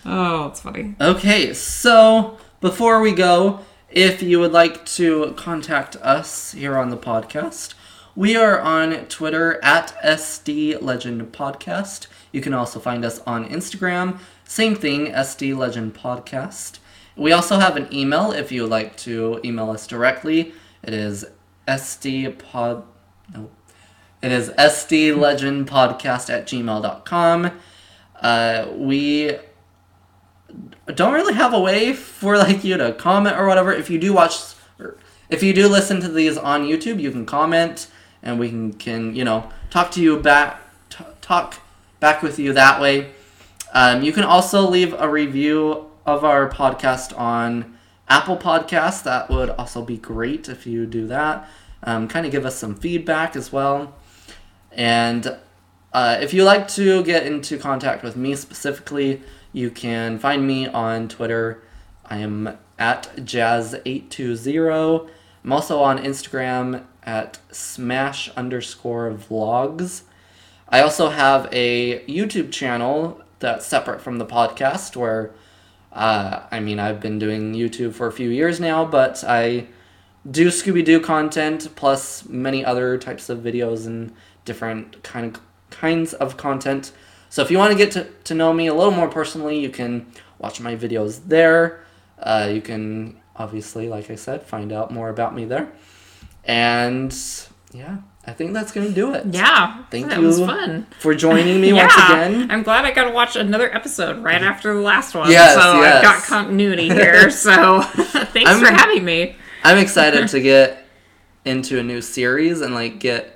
[SPEAKER 2] oh, it's funny.
[SPEAKER 1] Okay, so before we go, if you would like to contact us here on the podcast, we are on Twitter at SD Legend Podcast. You can also find us on Instagram, same thing, SD Legend Podcast. We also have an email if you would like to email us directly. It is SDPod. No. It is SDLegendPodcast at gmail.com. Uh, we don't really have a way for like you to comment or whatever. If you do watch, if you do listen to these on YouTube, you can comment and we can, can you know talk to you back, t- talk back with you that way. Um, you can also leave a review of our podcast on Apple Podcasts. That would also be great if you do that. Um, kind of give us some feedback as well. And uh, if you like to get into contact with me specifically, you can find me on Twitter. I am at jazz820. I'm also on Instagram at smash underscore vlogs. I also have a YouTube channel that's separate from the podcast where, uh, I mean, I've been doing YouTube for a few years now, but I do Scooby Doo content plus many other types of videos and different kind of kinds of content. So if you want to get to, to know me a little more personally, you can watch my videos there. Uh, you can obviously, like I said, find out more about me there. And yeah, I think that's gonna do it.
[SPEAKER 2] Yeah,
[SPEAKER 1] Thank
[SPEAKER 2] that
[SPEAKER 1] you
[SPEAKER 2] was fun.
[SPEAKER 1] for joining me
[SPEAKER 2] yeah,
[SPEAKER 1] once again.
[SPEAKER 2] I'm glad I got to watch another episode right after the last one.
[SPEAKER 1] Yes,
[SPEAKER 2] so
[SPEAKER 1] yes.
[SPEAKER 2] I've got continuity here. So thanks
[SPEAKER 1] I'm-
[SPEAKER 2] for having me.
[SPEAKER 1] I'm excited to get into a new series and like get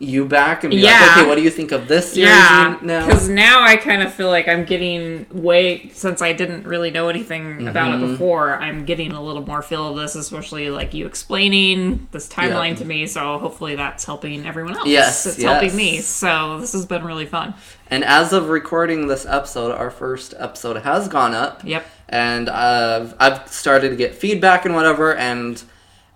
[SPEAKER 1] you back and be
[SPEAKER 2] Yeah.
[SPEAKER 1] like, okay, what do you think of this series
[SPEAKER 2] Yeah,
[SPEAKER 1] now?
[SPEAKER 2] because now I kind of feel like I'm getting way since I didn't really know anything about
[SPEAKER 1] Mm-hmm.
[SPEAKER 2] it before. I'm getting a little more feel of this, especially like you explaining this timeline
[SPEAKER 1] Yeah.
[SPEAKER 2] to me. So hopefully that's helping everyone else.
[SPEAKER 1] Yes,
[SPEAKER 2] it's
[SPEAKER 1] yes.
[SPEAKER 2] helping me. So this has been really fun.
[SPEAKER 1] And as of recording this episode, our first episode has gone up.
[SPEAKER 2] Yep.
[SPEAKER 1] And uh, I've started to get feedback and whatever, and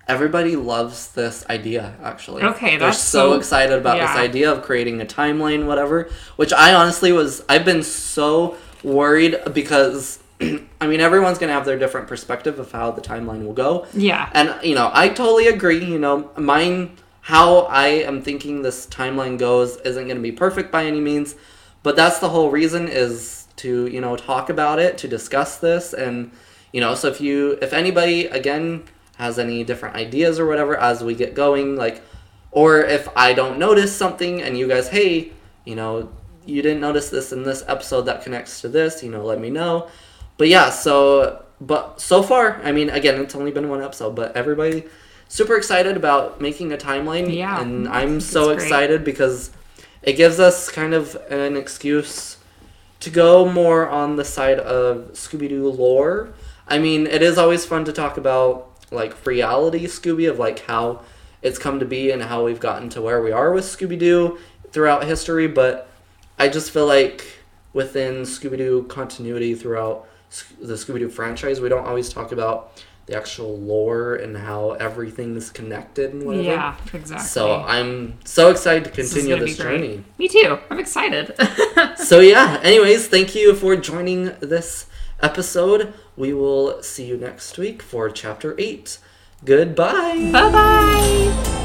[SPEAKER 1] everybody loves this idea, actually.
[SPEAKER 2] Okay,
[SPEAKER 1] They're so,
[SPEAKER 2] so-
[SPEAKER 1] excited about this idea of creating a timeline, whatever, which I honestly was, I've been so worried because, I mean, everyone's going to have their different perspective of how the timeline will go.
[SPEAKER 2] Yeah.
[SPEAKER 1] And you know, I totally agree. You know, mine how I am thinking this timeline goes isn't going to be perfect by any means, but that's the whole reason is to you know talk about it, to discuss this, and you know, so if you if anybody again has any different ideas or whatever as we get going, like, or if I don't notice something and you guys, hey, you know, you didn't notice this in this episode that connects to this, you know, let me know. But yeah, so but so far, I mean, again, it's only been one episode, but everybody super excited about making a timeline.
[SPEAKER 2] Yeah,
[SPEAKER 1] and
[SPEAKER 2] I
[SPEAKER 1] I'm so excited because it gives us kind of an excuse to go more on the side of Scooby Doo lore. I mean, it is always fun to talk about like reality Scooby of like how it's come to be and how we've gotten to where we are with Scooby Doo throughout history, but I just feel like within Scooby Doo continuity throughout the Scooby Doo franchise, we don't always talk about the actual lore and how everything's connected and whatever.
[SPEAKER 2] Yeah, exactly.
[SPEAKER 1] So I'm so excited to continue
[SPEAKER 2] gonna
[SPEAKER 1] this, journey.
[SPEAKER 2] Me too. I'm excited.
[SPEAKER 1] So yeah, anyways, thank you for joining this episode. We will see you next week for chapter 8. Goodbye.
[SPEAKER 2] bye bye.